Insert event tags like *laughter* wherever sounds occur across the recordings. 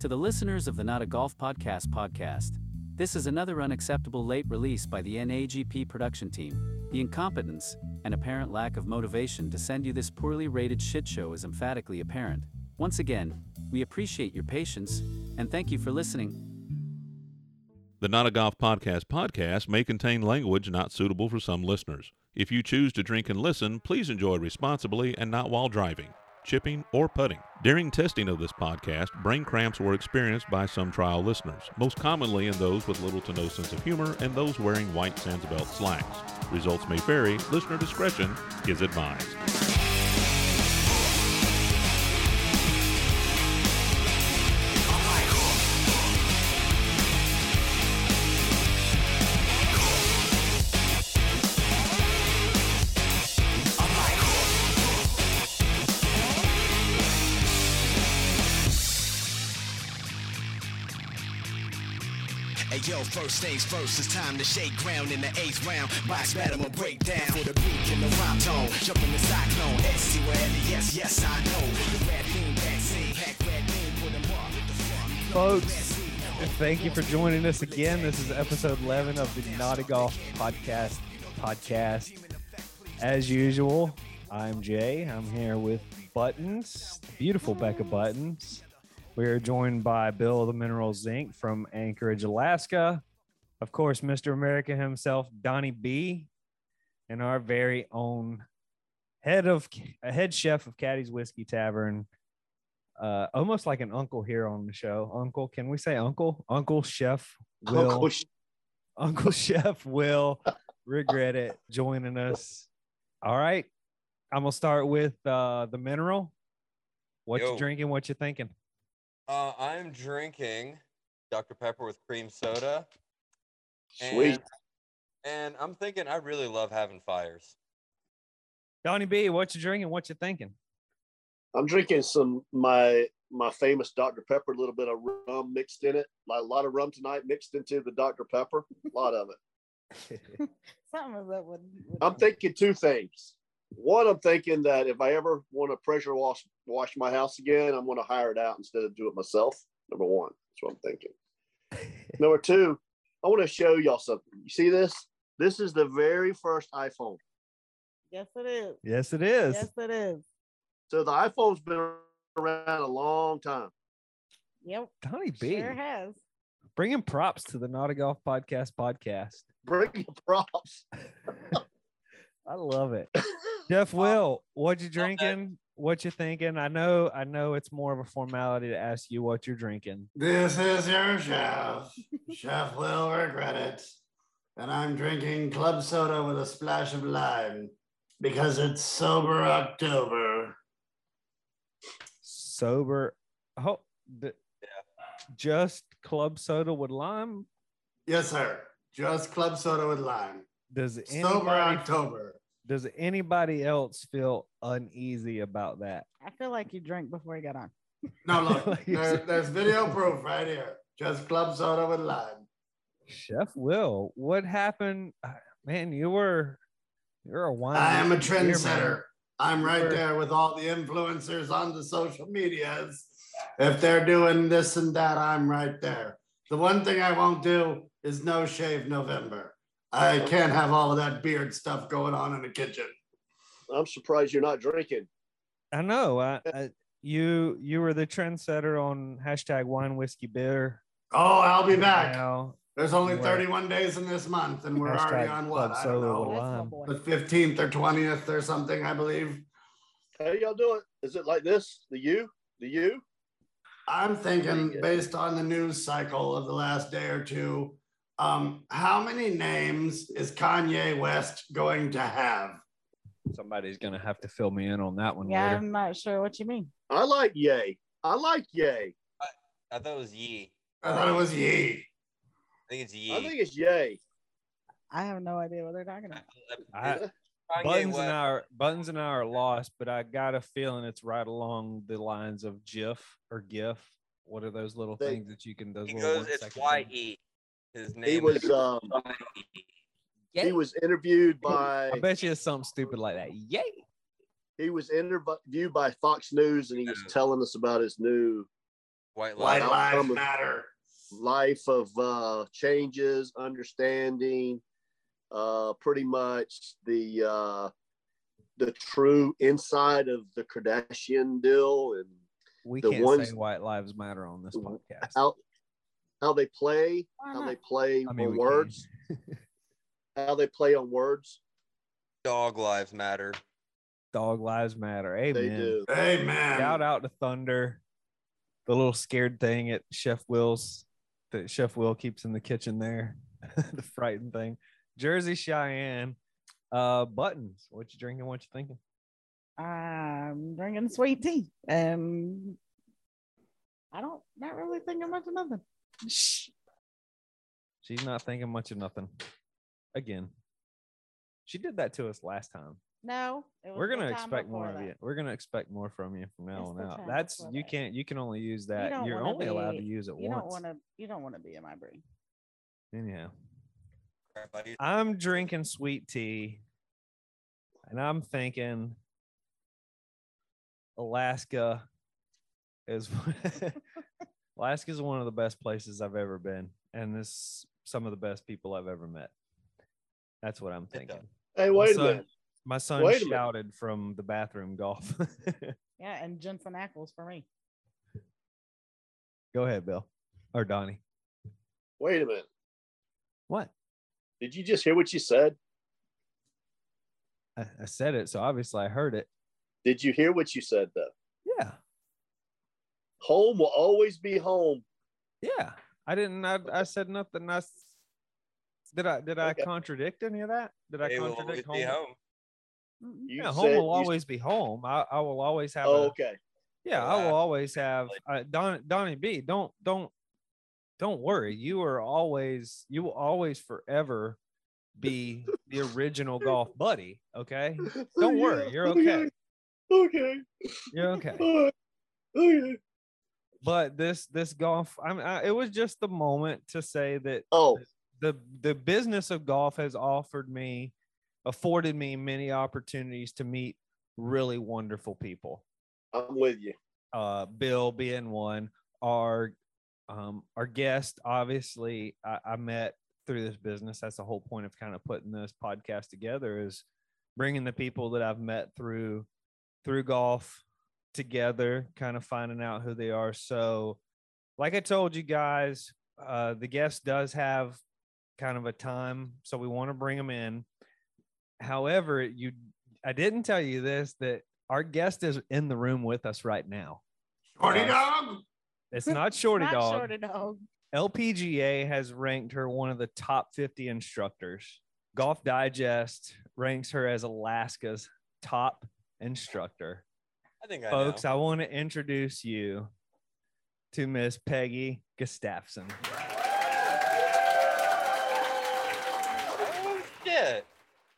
To the listeners of the Not a Golf Podcast podcast, this is another unacceptable late release by the NAGP production team. The incompetence and apparent lack of motivation to send you this poorly rated shit show is emphatically apparent. Once again, we appreciate your patience and thank you for listening. The Not a Golf Podcast podcast may contain language not suitable for some listeners. If you choose to drink and listen, please enjoy responsibly and not while driving, chipping, or putting. During testing of this podcast, brain cramps were experienced by some trial listeners, most commonly in those with little to no sense of humor and those wearing white Sansabelt slacks. Results may vary. Listener discretion is advised. First things first, it's time to shake ground in the eighth round. Box battle will break down for the beat and the rhyme tone. Jump in the cyclone, wherever, yes, yes, I know. The red vaccine, pack red beam, put 'em up. What the fuck? folks. Thank you for joining us again. This is episode 11 of the Not a Golf Podcast. Podcast. As usual, I'm Jay. I'm here with Buttons, beautiful Becca Buttons. We are joined by Bill of the Mineral Zinc from Anchorage, Alaska. Of course, Mr. America himself, Donnie B, and our very own head of a head chef of Caddy's Whiskey Tavern, uh, almost like an uncle here on the show. Uncle, can we say uncle? Uncle Chef Will. Uncle Sh- Uncle Chef Will regret it joining us. All right. I'm gonna start with uh the mineral. What you drinking? What you thinking? Uh, I'm drinking Dr. Pepper with cream soda. Sweet. And, and I'm thinking I really love having fires. Donnie B, what you drinking? What you thinking? I'm drinking some my my famous Dr. Pepper, a little bit of rum mixed in it. Like a lot of rum tonight mixed into the Dr. Pepper. A lot of it. *laughs* Something of that would. would I'm thinking two things. One, I'm thinking that if I ever want to pressure wash wash my house again, I'm going to hire it out instead of do it myself. Number one, that's what I'm thinking. *laughs* Number two, I want to show y'all something. You see this? This is the very first iPhone. Yes, it is. yes, it is. Yes, it is. So the iPhone's been around a long time. Yep. Donnie B, Sure has. bringing props to the Not a Golf Podcast podcast. Bring your *laughs* props. *laughs* I love it. *laughs* Chef Will, what you drinking? What you thinking? I know, I know it's more of a formality to ask you what you're drinking. This is your chef. chef will regret it. And I'm drinking club soda with a splash of lime because it's sober October. Sober. Oh, the, just club soda with lime. Yes, sir. Just club soda with lime. Does Sober October. Does anybody else feel uneasy about that? I feel like you drank before you got on. No, look, *laughs* there, there's video proof right here. Just club soda with lime. Chef Will, what happened? Uh, Man, you were you're a wine. I am a beer man. trendsetter. I'm right Sure. there with all the influencers on the social medias. If they're doing this and that, I'm right there. The one thing I won't do is no shave November. I can't have all of that beard stuff going on in the kitchen. I'm surprised you're not drinking. I know. I, I, you you were the trendsetter on hashtag wine whiskey beer. Oh, I'll be back. Now, There's only Right. 31 days in this month, and we're already on what? Club I don't know. with That's my lime. boy. The 15th or 20th or something, I believe. How y'all doing? Is it like this? The you? The you? I'm thinking based on the news cycle of the last day or two, um, how many names is Kanye West going to have? somebody's gonna have to fill me in on that one Yeah, later. I'm not sure what you mean. I like yay. I like yay. I thought it was Yee. I thought it was Yee. I think it's Yee. I think it's yay. I have no idea what they're talking about. I, Kanye Buttons West- and I are Buttons and I are lost, but I got a feeling it's right along the lines of GIF or GIF. What are those little They- things that you can? Those He little goes, it's second Y things? E. His name He was um Y-E. he was interviewed by I bet you it's something stupid like that. Yay! he was interviewed by Fox News and he was telling us about his new White White lives matter. life of uh, changes, understanding, uh, pretty much the uh, the true inside of the Kardashian deal and We The can't ones- say white lives matter on this podcast. how how they play, how they play I mean, on words, *laughs* how they play on words. Dog lives matter. Dog lives matter. Amen. They do. Amen. Shout out to Thunder, the little scared thing at Chef Will's that Chef Will keeps in the kitchen there, *laughs* the frightened thing. Jersey Cheyenne, uh, buttons. What you drinking? What you thinking? I'm drinking sweet tea. And I don't not really thinking much of nothing. She's not thinking much of nothing. Again, she did that to us last time. No. it was We're gonna expect more before of that. you. We're gonna expect more from you from now It's on out. That's you that. can't. You can only use that. You are wanna only allowed to use it You once. don't want to. You don't want to be in my brain. Anyhow. Crap, I used- I'm drinking sweet tea and I'm thinking Alaska is *laughs* *laughs* Alaska is one of the best places I've ever been and this some of the best people I've ever met. That's what I'm thinking. Hey, wait a minute. My son Wait shouted from the bathroom golf. *laughs* Yeah, and Jensen Ackles for me. Go ahead, Bill or Donnie. Wait a minute. What? Did you just hear what you said? I, I said it, so obviously I heard it. Did you hear what you said though? Yeah. Home will always be home. Yeah. I didn't I, I said nothing. I s- did I did I Okay. contradict any of that? Did I They will always contradict be home? home. You yeah, said- home will you- always be home. I, I will always have. Oh, a, okay. yeah, I will Wow. always have. Uh, Don, Donnie B, don't don't don't worry. You are always you will always forever be the original golf buddy. Okay, *laughs* don't worry, you're okay. Okay. You're okay. All right. Okay. But this this golf, I mean, I, it was just the moment to say that Oh, the the business of golf has offered me afforded me many opportunities to meet really wonderful people. I'm with you. uh bill being one our um our guest obviously I, I met through this business. That's the whole point of kind of putting this podcast together is bringing the people that i've met through through golf together kind of finding out who they are. So like i told you guys uh the guest does have kind of a time so we want to bring them in. However you i didn't tell you this that our guest is in the room with us right now. Shorty Uh, dog. it's not shorty Not dog. Shorty dog. lpga has ranked her one of the top 50 instructors. Golf digest ranks her as alaska's top instructor I think I folks know. i want to introduce you to miss peggy gustafson Oh, shit.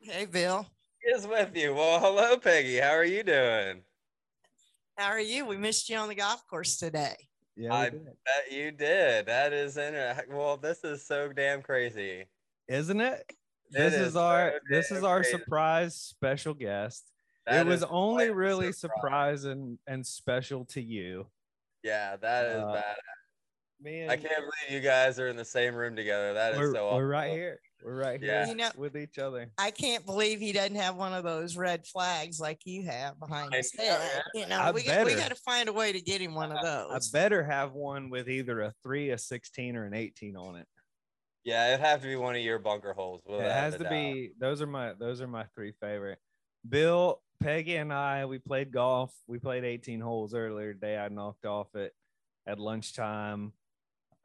Hey, Bill. Is with you. Well, hello, Peggy. How are you doing? How are you? We missed you on the golf course today. yeah I did. bet you did. That is in Well, this is so damn crazy. isn't it It this is, is our so this is our crazy. surprise special guest That it was only really surprise. surprising and special to you Yeah, that is Uh, bad. man I can't believe you guys are in the same room together. That is we're, so we're right here we're right Yeah. here You know- with each other I can't believe he doesn't have one of those red flags like you have behind I his know, head. You know, I we got, we got to find a way to get him one of those. I better have one with either a three, a 16, or an 18 on it. Yeah, it'd have to be one of your bunker holes. it has to doubt. be those are my those are my three favorite. Bill, Peggy, and I we played golf. We played 18 holes earlier today. I knocked off it at lunchtime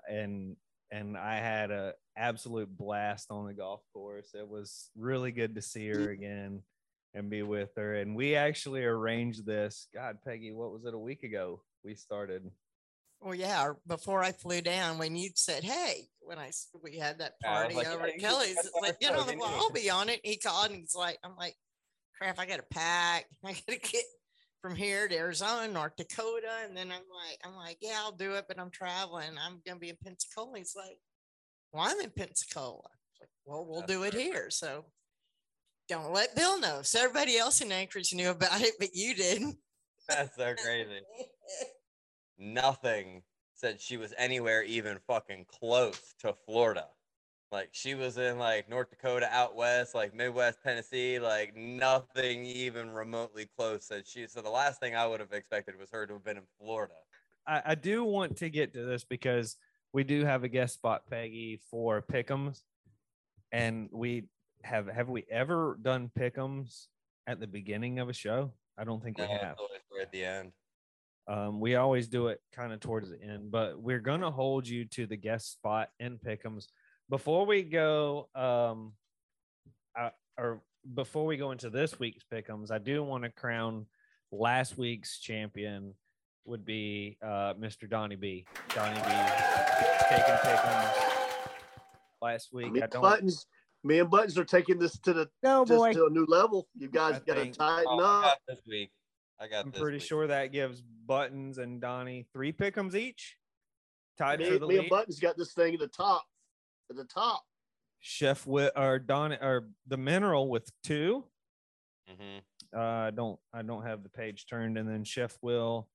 and and I had a absolute blast on the golf course. It was really good to see her again and be with her. And we actually arranged this. God, Peggy, what was it a week ago? We started. well, yeah. Before I flew down, when you said, "Hey," when I s- we had that Yeah, I party like, over "Yeah, at Kelly's, it's like, got get my on the phone, well, I'll be on it. He called and he's like, I'm like, crap, I got to pack. *laughs* I got to get from here to Arizona, North Dakota, and then I'm like, I'm like, yeah, I'll do it, but I'm traveling. I'm gonna be in Pensacola. He's like, well, I'm in Pensacola. Like, well, we'll That's do it perfect. here. So don't let Bill know. So everybody else in Anchorage knew about it, but you didn't. *laughs* That's so crazy. Nothing said she was anywhere even fucking close to Florida. Like she was in like North Dakota out west, like Midwest Tennessee, like nothing even remotely close. Said she so the last thing I would have expected was her to have been in Florida. I, I do want to get to this because we do have a guest spot, Peggy, for Pickums, and we have have we ever done Pickums at the beginning of a show? I don't think No, we have. always right at the end. Um, we always do it kind of towards the end, but we're gonna hold you to the guest spot in Pickums. Before we go, um, I, or before we go into this week's Pickums, I do want to crown last week's champion would be uh, Mr. Donnie B. Donnie B. taking Pickums last week. Me I and don't. Buttons, me and Buttons are taking this to the Go, just boy. to a new level. You guys I got to think- tighten Oh, I up. got this week. I got I'm this pretty week. sure that gives Buttons and Donnie three Pickums each. Tied Me, for the me and. Buttons got this thing at the top. At the top. Chef with or Don or the mineral with two. Mhm. Uh, I don't I don't have the page turned, and then Chef Will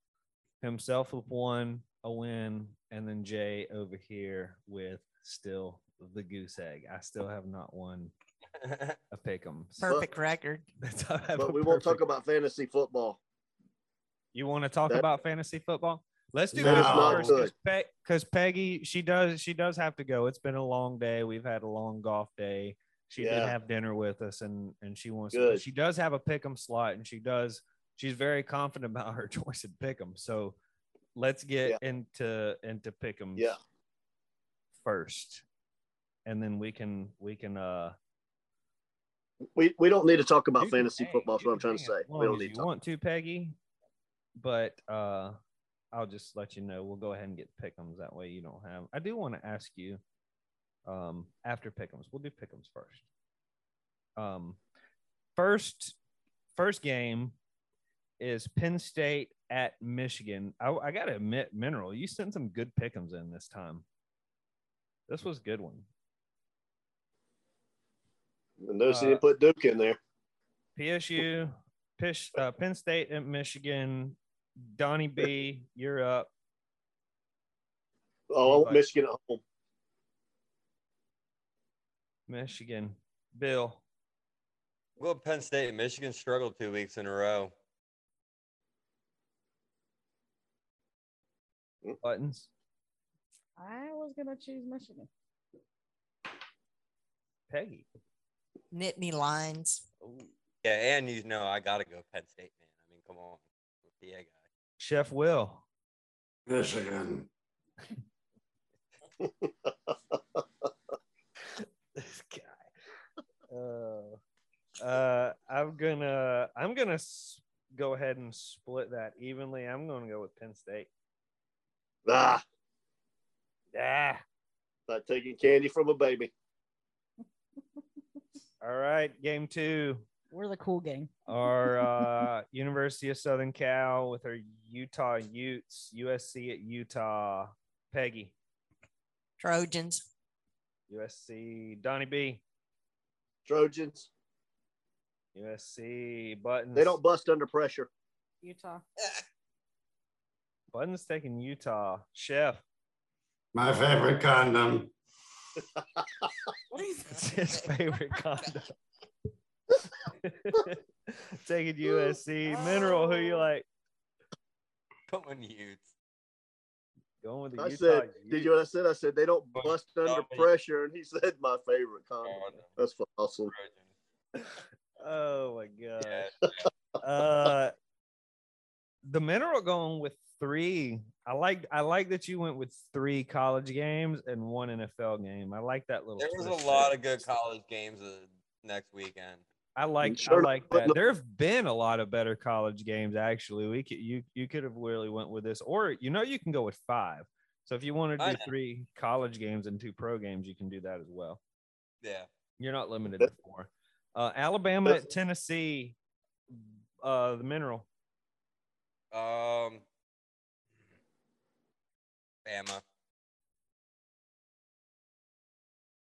himself with one, a win, and then Jay over here with still the goose egg. I still have not won *laughs* a pick'em. Perfect record. *laughs* That's how I have But a we won't talk about fantasy football. You want to talk that- about fantasy football? Let's do That this first because Peggy she does she does have to go. It's been a long day. We've had a long golf day. She did Yeah. have dinner with us and and she wants to, she does have a pick'em slot and she does she's very confident about her *laughs* choice at pick'em. So let's get into into pick'em Yeah. first, and then we can we can uh We we don't need to talk about fantasy football. Is what I'm trying to say. We don't need to want to, Peggy. But uh I'll just let you know. We'll go ahead and get pickums. That way you don't have. I do want to ask you um after pickums. We'll do pickums first. Um first first game is Penn State at Michigan. I, I gotta admit, Mineral, you sent some good pickums in this time. This was a good one. And he Uh, didn't put Duke in there. PSU, Pish, uh, Penn State at Michigan. Donnie B, you're up. Oh, I want but- Michigan at home. Michigan. Bill. Well, Penn State and Michigan struggled two weeks in a row. Buttons. I was gonna choose Michigan. Peggy. Nittany Lions. Oh. Yeah, and you know I gotta go Penn State, man. I mean, come on, the guy. Chef Will. Michigan. *laughs* this guy. Uh, uh, I'm gonna I'm gonna s- go ahead and split that evenly. I'm gonna go with Penn State. Ah, Yeah. not taking candy from a baby. All right. Game two. We're the cool gang. Our *laughs* uh, University of Southern Cal with our Utah Utes, USC at Utah. Peggy, Trojans. USC. Donnie B, Trojans. USC. Buttons. They don't bust under pressure. Utah. Buttons taking Utah. Chef. My favorite condom. *laughs* What is his favorite condom. *laughs* taking *laughs* USC. Mineral. Who you like? Come on, Utes. Going with the I Utah. said, did Utes. you what I said? I said they don't Bust bust under under. pressure, and he said my favorite condom. Oh, no, That's awesome. *laughs* Oh my god. Yeah, uh the mineral going with three i like i like that you went with three college games and one nfl game i like that little there was a lot there. of good college games uh, next weekend. I like Sure i like that up- there have been a lot of better college games actually we could you you could have really went with this or you know you can go with five so if you want to do three college games and two pro games you can do that as well Yeah. you're not limited to four uh alabama at tennessee uh the mineral Um. Bama.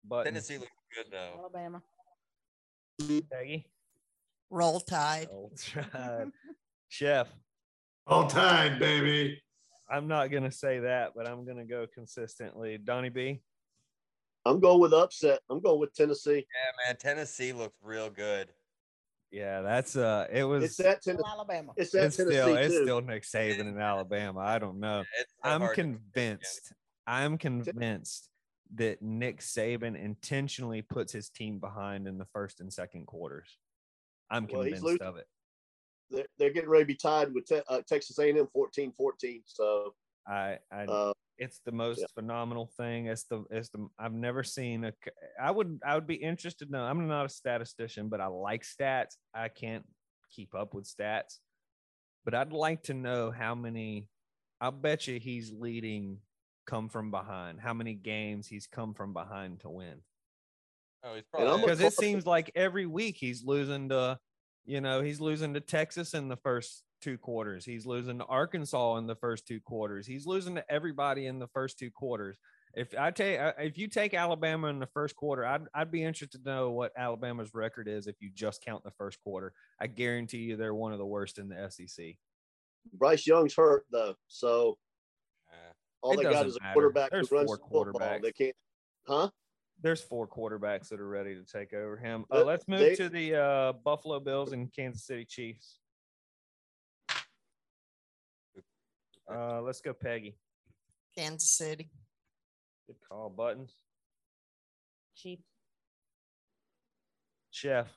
but Tennessee looks good though. Alabama. Peggy. Roll Tide. Old Tribe. *laughs* Chef. Roll tide, baby. I'm not gonna say that, but I'm gonna go consistently. Donnie B. I'm going with upset. I'm going with Tennessee. Yeah, man. Tennessee looks real good. Yeah, that's uh it was It's at Tennessee. Alabama. It's at it's Tennessee still it's too. still Nick Saban in Alabama. I don't know. It's so I'm hard convinced. I'm convinced that Nick Saban intentionally puts his team behind in the first and second quarters. I'm Well, convinced of it. they're, they're getting ready to be tied with te- uh, Texas A&M 14-14. So I, I uh, it's the most yeah. phenomenal thing. It's the it's the I've never seen a. I would I would be interested. No. I'm not a statistician, but I like stats. I can't keep up with stats, but I'd like to know how many. I'll bet you he's leading come from behind. How many games he's come from behind to win? Oh, he's probably Because it seems like every week he's losing to, you know, he's losing to Texas in the first two quarters. He's losing to Arkansas in the first two quarters. He's losing to everybody in the first two quarters. If I take, if you take Alabama in the first quarter, I'd, I'd be interested to know what Alabama's record is if you just count the first quarter. I guarantee you they're one of the worst in the SEC. Bryce Young's hurt though, so Yeah. All It they got doesn't is a matter. quarterback There's who runs four the football. quarterbacks. They can't, huh? There's four quarterbacks that are ready to take over him. Uh, let's move they- to the uh, Buffalo Bills and Kansas City Chiefs. Uh, let's go, Peggy. Kansas City. Good call. Buttons. Chiefs. Chef.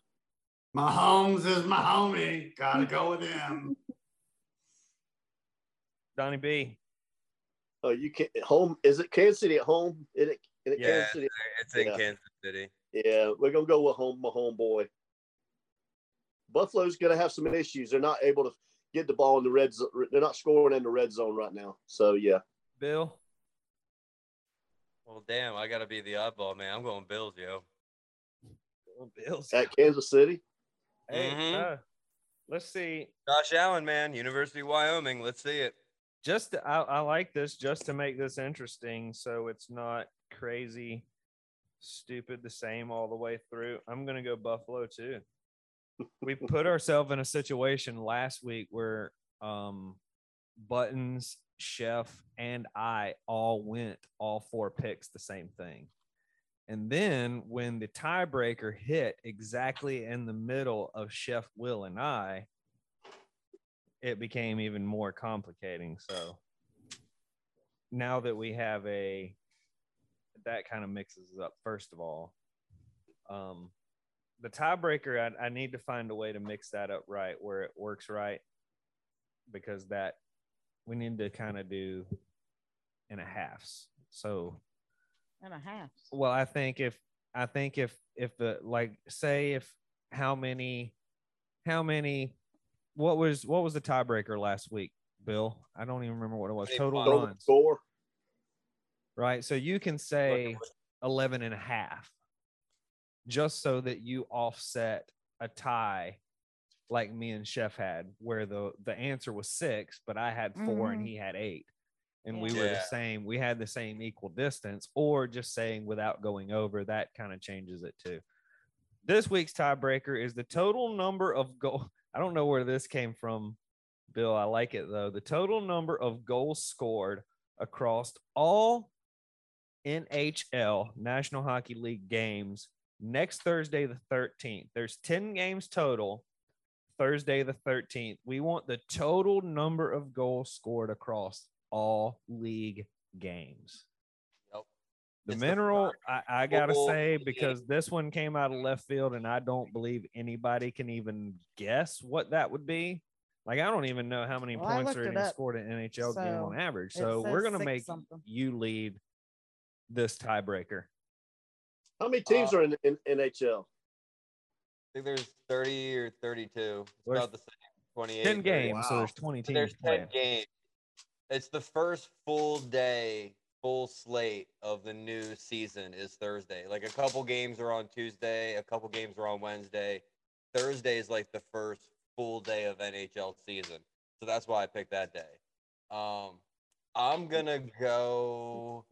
Mahomes is my homie. Gotta go with him. Donnie B. Oh, you can't home. Is it Kansas City at home? Is it, is it Yeah, Kansas City? It's in Yeah. Kansas City. Yeah, we're gonna go with home, my homeboy. Buffalo's gonna have some issues. They're not able to get the ball in the red zone. They're not scoring in the red zone right now. So yeah, Bill. Well, damn, I gotta be the oddball man. I'm going Bills, yo. Bills. at Kansas City. Hey, Mhm. uh, let's see. Josh Allen, man, University of Wyoming. Let's see it. Just to- I, I like this just to make this interesting, so it's not crazy, stupid, the same all the way through. I'm gonna go Buffalo too. we put ourselves in a situation last week where um Buttons, Chef, and I all went all four picks the same thing. And then when the tiebreaker hit exactly in the middle of Chef Will and I, it became even more complicating. So now that we have a that kind of mixes up, first of all. Um the tiebreaker, I, I need to find a way to mix that up right where it works right because that we need to kind of do in a halves. So And a half. well, I think if I think if if the like say if how many how many what was what was the tiebreaker last week, Bill? I don't even remember what it was. Total Twenty-five. Total runs, score. right? So you can say 11 and a half just so that you offset a tie like me and Chef had where the the answer was 6, but I had 4 and Mhm. he had 8 and we were the same we had the same equal distance or just saying without going over that kind of changes it too this week's tiebreaker is the total number of goal i don't know where this came from bill i like it though. The total number of goals scored across all nhl national hockey league games next thursday the 13th there's 10 games total thursday the 13th we want the total number of goals scored across all league games. Yep. The It's the mineral, I, I gotta full say, league. because this one came out of left field, and I don't believe anybody can even guess what that would be. Like, I don't even know how many Well, points are it getting up. scored in an NHL game on average. So we're gonna make something. you lead this tiebreaker. How many teams Uh, are in, in NHL? I think there's 30 or 32. It's There's about the same. 28. 10 30. games, so there's 20 teams There's 10 playing. games. It's the first full day, full slate of the new season is Thursday. Like a couple games are on Tuesday, a couple games are on Wednesday. Thursday is like the first full day of NHL season. So that's why I picked that day. Um, I'm gonna go.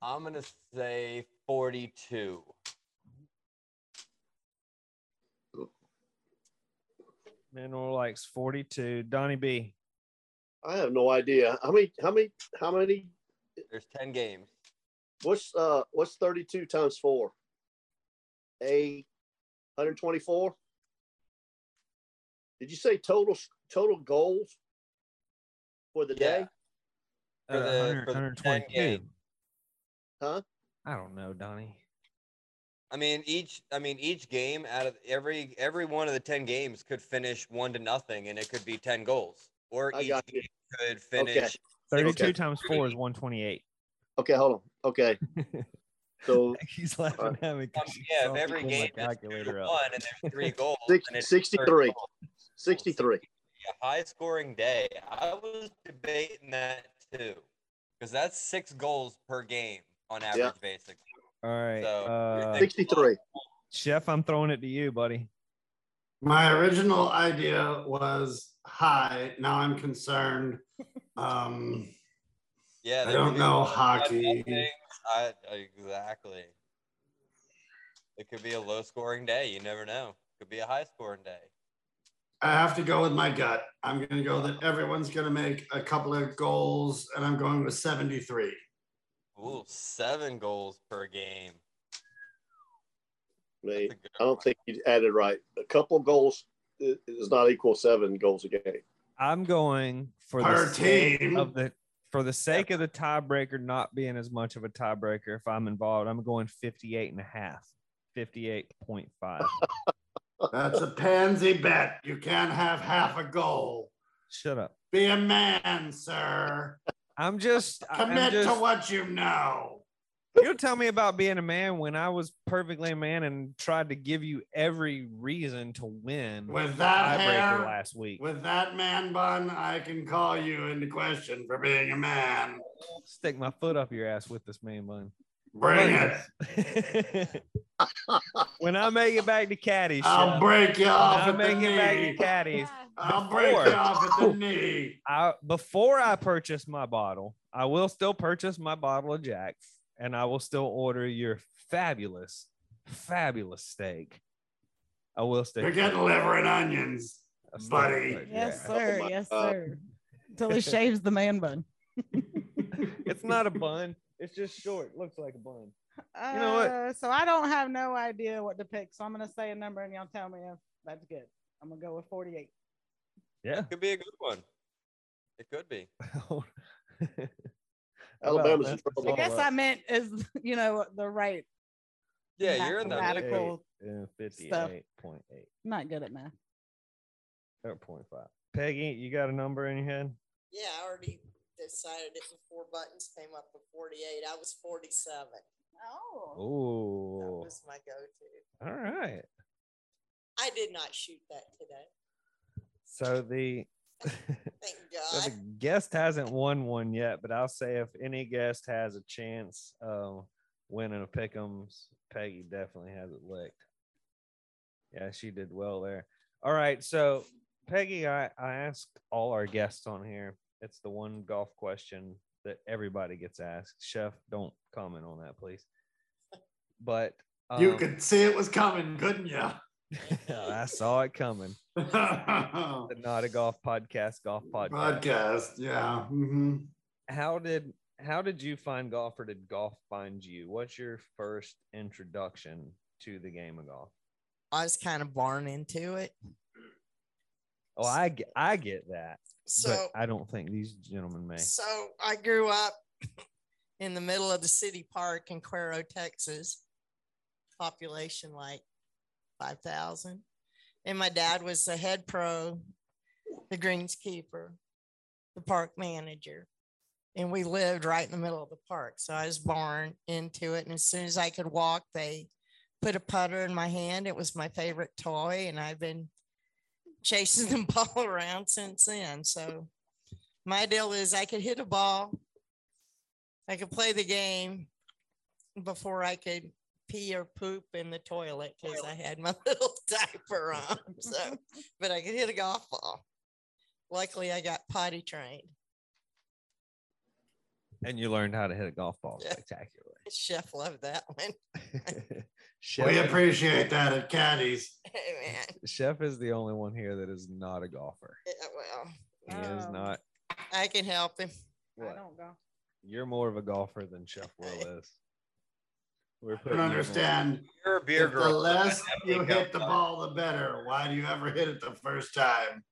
I'm gonna say 42. Mineral likes 42. Donnie B. I have no idea. How many? How many? How many? There's 10 games. What's uh? What's thirty-two times four? A, hundred twenty-four. Did you say total total goals for the Yeah. day? For Uh, the- 100 for the 122. 10 game. Huh? I don't know, Donnie. I mean, each I mean each game out of every every one of the 10 games could finish one to nothing, and it could be 10 goals, or I each got you. game could finish. 32 Okay. times 4 is 128. Okay, hold on. Okay, *laughs* so He's laughing at me. 'cause Um, yeah, if me every game is three calculator up. one and there's three *laughs* goals, Six- then it's 63. 30 goals. 63. a high scoring day. I was debating that too, because that's six goals per game on average, Yeah. basically. All right. So, uh, 63. Chef, I'm throwing it to you, buddy. My original idea was high. Now I'm concerned. *laughs* Um, Yeah, I don't know hockey. I exactly. It could be a low scoring day. You never know. It Could be a high scoring day. I have to go with my gut. I'm going to go that everyone's going to make a couple of goals, and I'm going with 73. Ooh, seven goals per game. Me, That's I don't think you added right. A couple goals i- does not equal seven goals a game. I'm going for Per the sake team. of the for the sake of the tiebreaker not being as much of a tiebreaker if I'm involved. I'm going 58 and a half. 58.5. *laughs* That's a pansy bet. You can't have half a goal. Shut up. Be a man, sir. I'm just I'm Commit just, to what you know. You tell me about being a man when I was perfectly a man and tried to give you every reason to win With that tiebreaker hair, last week. with that man bun, I can call you into question for being a man. Stick my foot up your ass with this man bun. Bring it. *laughs* when I make it back to caddy, I'll break you when off I at the make it back to knee. caddies. I'll break you Before. off at the knee. *laughs* I before I purchase my bottle, I will still purchase my bottle of Jack, and I will still order your fabulous, fabulous steak. I will stick. You're *laughs* getting liver and onions. I'll buddy. with Yes, yeah. sir. my yes, God. sir. Until he *laughs* shaves the man bun. *laughs* It's not a bun. It's just short. Looks like a bun. You know what? Uh, So I don't have no idea what to pick. So I'm gonna say a number and y'all tell me if that's good. I'm gonna go with 48. Yeah. It Could be a good one. It could be. Alabama's in trouble. I guess I meant is *laughs* you know the right. Yeah, you're in the Mathematical. middle. Yeah, stuff. 58.8 Not good at math. or 0.5. Peggy, you got a number in your head? Yeah, I already decided it before buttons came up with 48. I was 47. Oh. Oh that was my go to. all right. I did not shoot that today. So the *laughs* Thank So God. the guest hasn't won one yet, but I'll say if any guest has a chance of winning a pick'ems, Peggy definitely has it licked. Yeah, she did well there. All right, so Peggy, I, I asked all our guests on here. It's the one golf question that everybody gets asked. Chef, don't comment on that, please. But You um, could see it was coming, couldn't you? I saw it coming. *laughs* The Not a Golf Podcast, Golf Podcast. Podcast, yeah. hmm how did how did you find golf or did golf find you what's your first introduction to the game of golf I was kind of born into it. oh i get i get that So but i don't think these gentlemen may So I grew up in the middle of the city park in Cuero, Texas. Population like 5,000. And my dad was the head pro, the greenskeeper, the park manager. And we lived right in the middle of the park. So I was born into it. And as soon as I could walk, they put a putter in my hand. It was my favorite toy. And I've been chasing *laughs* the ball around since then. So my deal is I could hit a ball, I could play the game before I could pee or poop in the toilet because I had my *laughs* little diaper *laughs* on. So, but I could hit a golf ball. Luckily, I got potty trained. and you learned how to hit a golf ball Yeah. spectacularly *laughs* Chef loved that one. chef, We appreciate that at Caddies. Hey, man. chef is the only one here that is not a golfer Yeah, well, he is Um, not I can help him. I don't go. You're more of a golfer than Chef Will is. We're I putting don't understand. You're a beer girl. the less you hit the ball, the better. Why do you ever hit it the first time?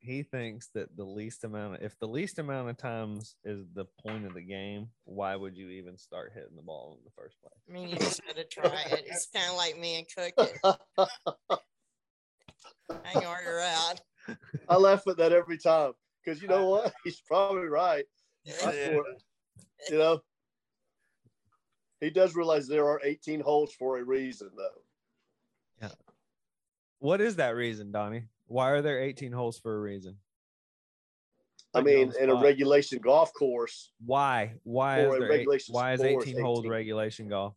He thinks that the least amount of, if the least amount of times is the point of the game, why would you even start hitting the ball in the first place? I mean, you just gotta try it. It's kind of like me and cooking. *laughs* Hang on, you're out. I laugh at that every time because you know what? *laughs* He's probably right. I Yeah. swear, you know, he does realize there are 18 holes for a reason, though. Yeah. What is that reason, Donnie? Why are there 18 holes for a reason? I Putting mean, the in a regulation golf course, Why? Why is there eight, why is 18 holes regulation golf?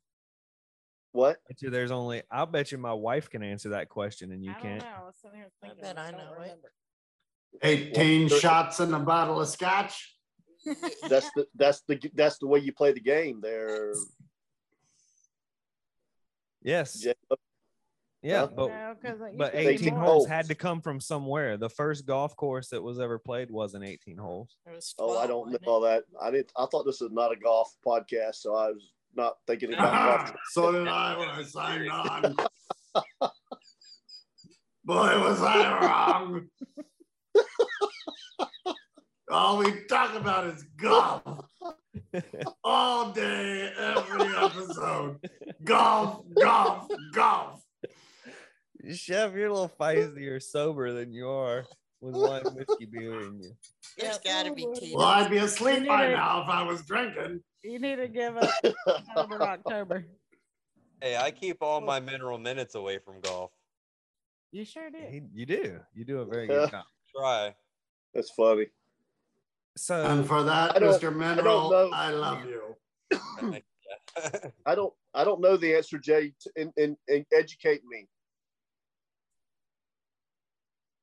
what? Bet you there's only I'll bet you my wife can answer that question and you I can't. know. I was I bet I know it. 18 Well, shots in a bottle of scotch. That's the that's the that's the way you play the game there. *laughs* Yes. Jay. Yeah, Huh? but No, 'cause you but 18 18 holes holes. had to come from somewhere. The first golf course that was ever played wasn't 18 holes. It was Oh, I don't know all that. I didn't. I thought this was not a golf podcast, so I was not thinking about ah, golf. so did I when I signed on. Boy, was I wrong. All we talk about is golf *laughs* all day, every episode. Golf, golf, golf. Chef, you're a little feistier sober than you are with one whiskey beer in you. There's Yeah, got to oh, be probably. Tito's. Well, I'd be asleep You by need it. now if I was drinking. You need to give up October, *laughs* October. Hey, I keep all my mineral minutes away from golf. You sure did. He- You do. You do a very *laughs* good job. Try. That's funny. So And for that, Mr. Mineral, know. I love you. *laughs* I don't. I don't know the answer, Jay. t- And and, and educate me.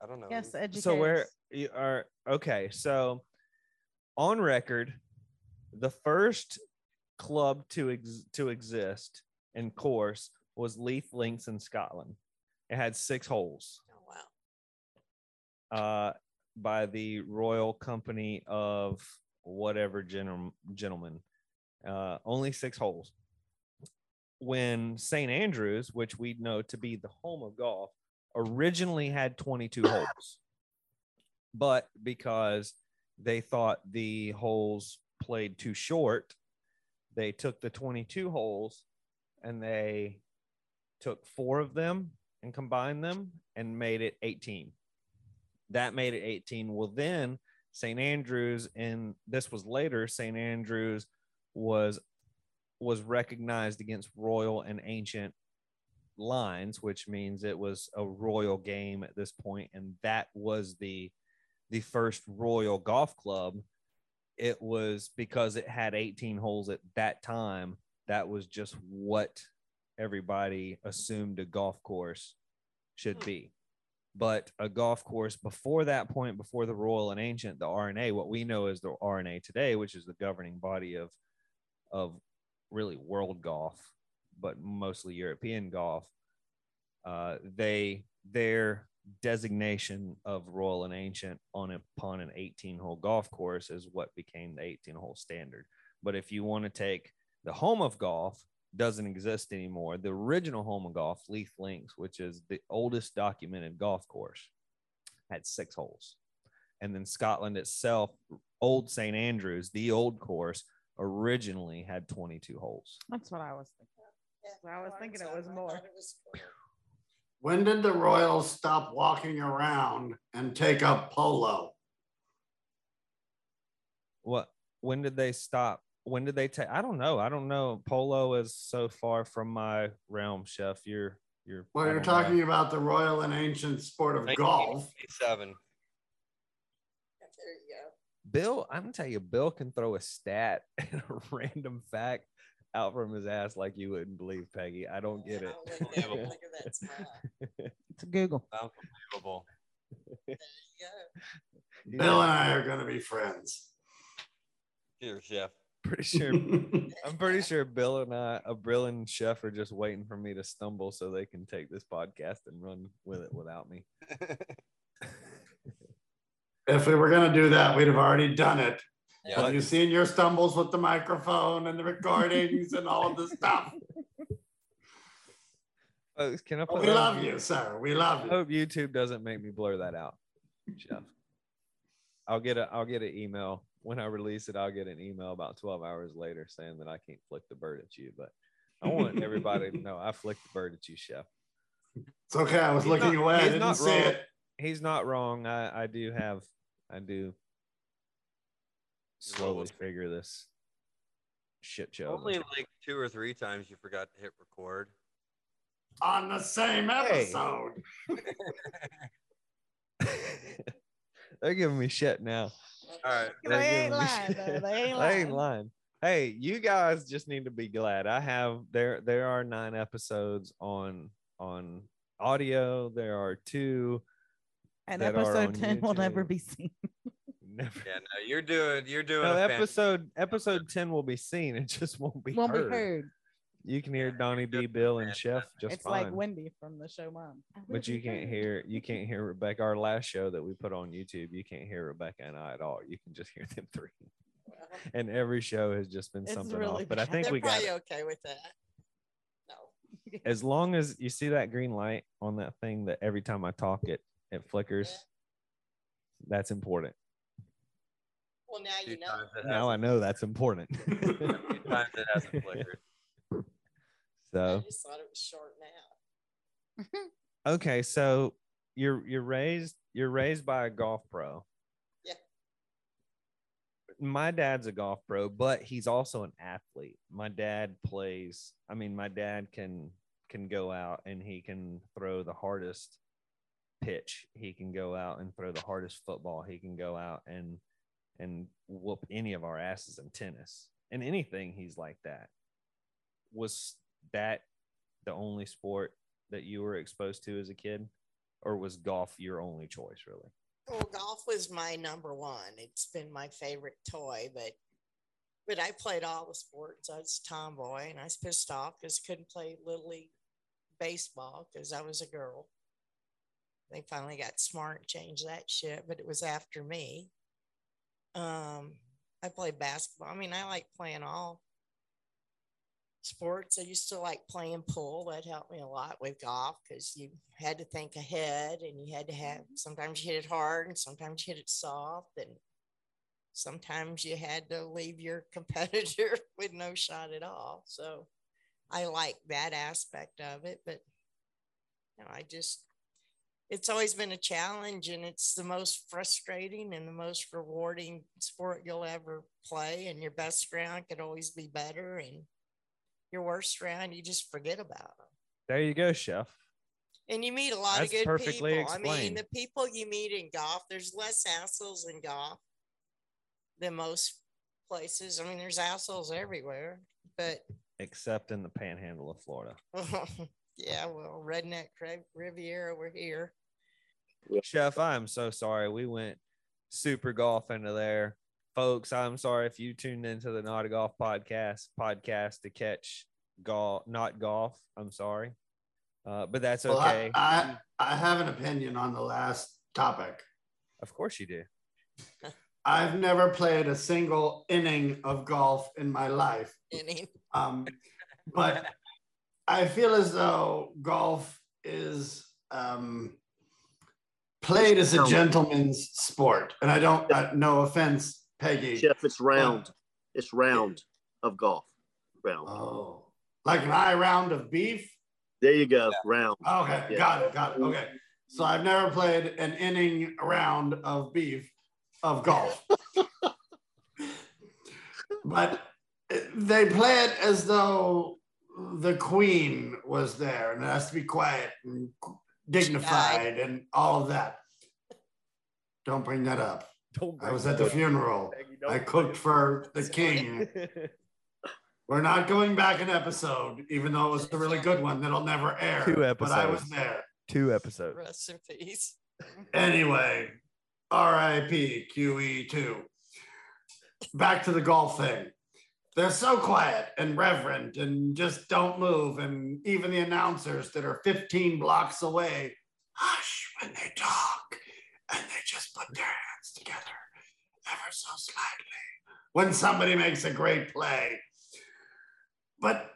I don't know. Yes, educate. so where you are okay so on record the first club to ex- to exist in course was leith links in scotland it had six holes Oh, wow. uh by the royal company of whatever gen- gentleman uh only six holes when st andrews which we know to be the home of golf originally had 22 *coughs* holes. But because they thought the holes played too short they took the 22 holes and they took four of them and combined them and made it 18 that made it 18 well then st andrews and this was later st andrews was was recognized against royal and ancient lines which means it was a royal game at this point and that was the the first royal golf club. It was because it had 18 holes at that time. That was just what everybody assumed a golf course should be. But a golf course before that point before the royal and ancient the rna what we know as the rna today which is the governing body of of really world golf but mostly european golf uh, they their designation of royal and ancient on upon an 18 hole golf course is what became the 18 hole standard. But if you want to take the home of golf doesn't exist anymore the original home of golf leith links which is the oldest documented golf course had six holes. And then scotland itself old st andrews the old course originally had 22 holes That's what I was thinking. So I was thinking it was more. When did the Royals stop walking around and take up polo? what when did they stop when did they take i don't know i don't know polo is so far from my realm chef you're you're Well, you're don't know. Uh, talking about the royal and ancient sport of golf. 1987. There you go. bill i'm gonna tell you bill can throw a stat *laughs* and a random fact out from his ass like you wouldn't believe peggy i don't get it look, at- look at that *laughs* smile. It's Google. Unbelievable. There you go. Bill and I are going to be friends. Cheers, chef. pretty sure *laughs* i'm pretty sure bill and i a bill and chef are just waiting for me to stumble so they can take this podcast and run with it without me If we were gonna do that, we'd have already done it. Yeah. Have you seen your stumbles with the microphone and the recordings and all of the stuff? Folks, can I put We love you, sir. We love I you. hope YouTube doesn't make me blur that out, Chef. I'll get a I'll get an email when I release it. I'll get an email about 12 hours later saying that I can't flick the bird at you. But I want everybody to know I flicked the bird at you, Chef. It's okay. I was He's looking not- away. I didn't not see wrong. it. He's not wrong. I I do have I do slowly figure this shit show. Only like two or three times you forgot to hit record. On the same Hey. episode. *laughs* They're giving me shit now. All right. They ain't lying, though. They *laughs* ain't They ain't lying. lying. Hey, you guys just need to be glad. I have there there are nine episodes on on audio. There are two And that episode 10 will never be seen. *laughs* never Yeah, no, you're doing you're doing no, a fan- episode *laughs* episode 10 will be seen. It just won't be Won't heard. be heard. You can hear Yeah, Donnie B, Bill, and. Chef just it's fine. like Wendy from the show Mom. But you can't hear *laughs* you can't hear Rebecca. Our last show that we put on YouTube, you can't hear Rebecca and I at all. You can just hear them three. And every show has just been It's something really off. But I think They're we got probably it. okay with that. No. as long as you see that green light on that thing that every time I talk it it flickers. That's important. Well, now you know. Now I know that's important. *laughs* a times it hasn't flickered. I just thought it was shorting *laughs* out. okay, so you're you're raised you're raised by a golf pro. Yeah. My dad's a golf pro, but he's also an athlete. My dad plays. I mean, my dad can can go out and he can throw the hardest pitch. He can go out and throw the hardest football. He can go out and and whoop any of our asses in tennis and anything. He's like that. Was that the only sport that you were exposed to as a kid, or was golf your only choice? Really? Well, golf was my number one. It's been my favorite toy, but but I played all the sports. I was a tomboy, and I was pissed off because couldn't play little league baseball because I was a girl. They finally got smart and changed that shit, but it was after me. Um, I played basketball. I mean, I like playing all sports. I used to like playing pool. That helped me a lot with golf because you had to think ahead and you had to have sometimes you hit it hard and sometimes you hit it soft and sometimes you had to leave your *laughs* competitor with no shot at all. So I like that aspect of it, but you know, I just it's always been a challenge and it's the most frustrating and the most rewarding sport you'll ever play and your best round could always be better and your worst round you just forget about them There you go, chef. and you meet a lot That's of good perfectly people i mean the people you meet in golf there's less assholes in golf than most places i mean there's assholes everywhere but Except in the panhandle of Florida. *laughs* yeah well redneck riviera we're here Chef, I'm so sorry. We went super golf into there. Folks, I'm sorry if you tuned into the Not a Golf podcast podcast to catch golf, not golf. I'm sorry. Uh, but that's Well, okay. I, I, I have an opinion on the last topic. of course you do. *laughs* I've never played a single inning of golf in my life. Inning. Um, but I feel as though golf is um, played as a gentleman's sport. And I don't, uh, no offense, Peggy. Jeff, it's round. It's round of golf. Round. Oh, like an eye round of beef? There you go. Round. Okay, Yeah. got it, got it. Okay. So I've never played an inning round of beef of golf. *laughs* but they play it as though the queen was there and it has to be quiet and dignified and all of that. Don't bring that up. Don't I was at the funeral. I cooked for the king. *laughs* We're not going back an episode, even though it was a really good one that'll never air. Two episodes. But I was there. Two episodes. rest in peace Anyway, RIP QE2. Back to the golf thing. They're so quiet and reverent and just don't move. And even the announcers that are 15 blocks away hush when they talk. and they just put their hands together ever so slightly when somebody makes a great play. But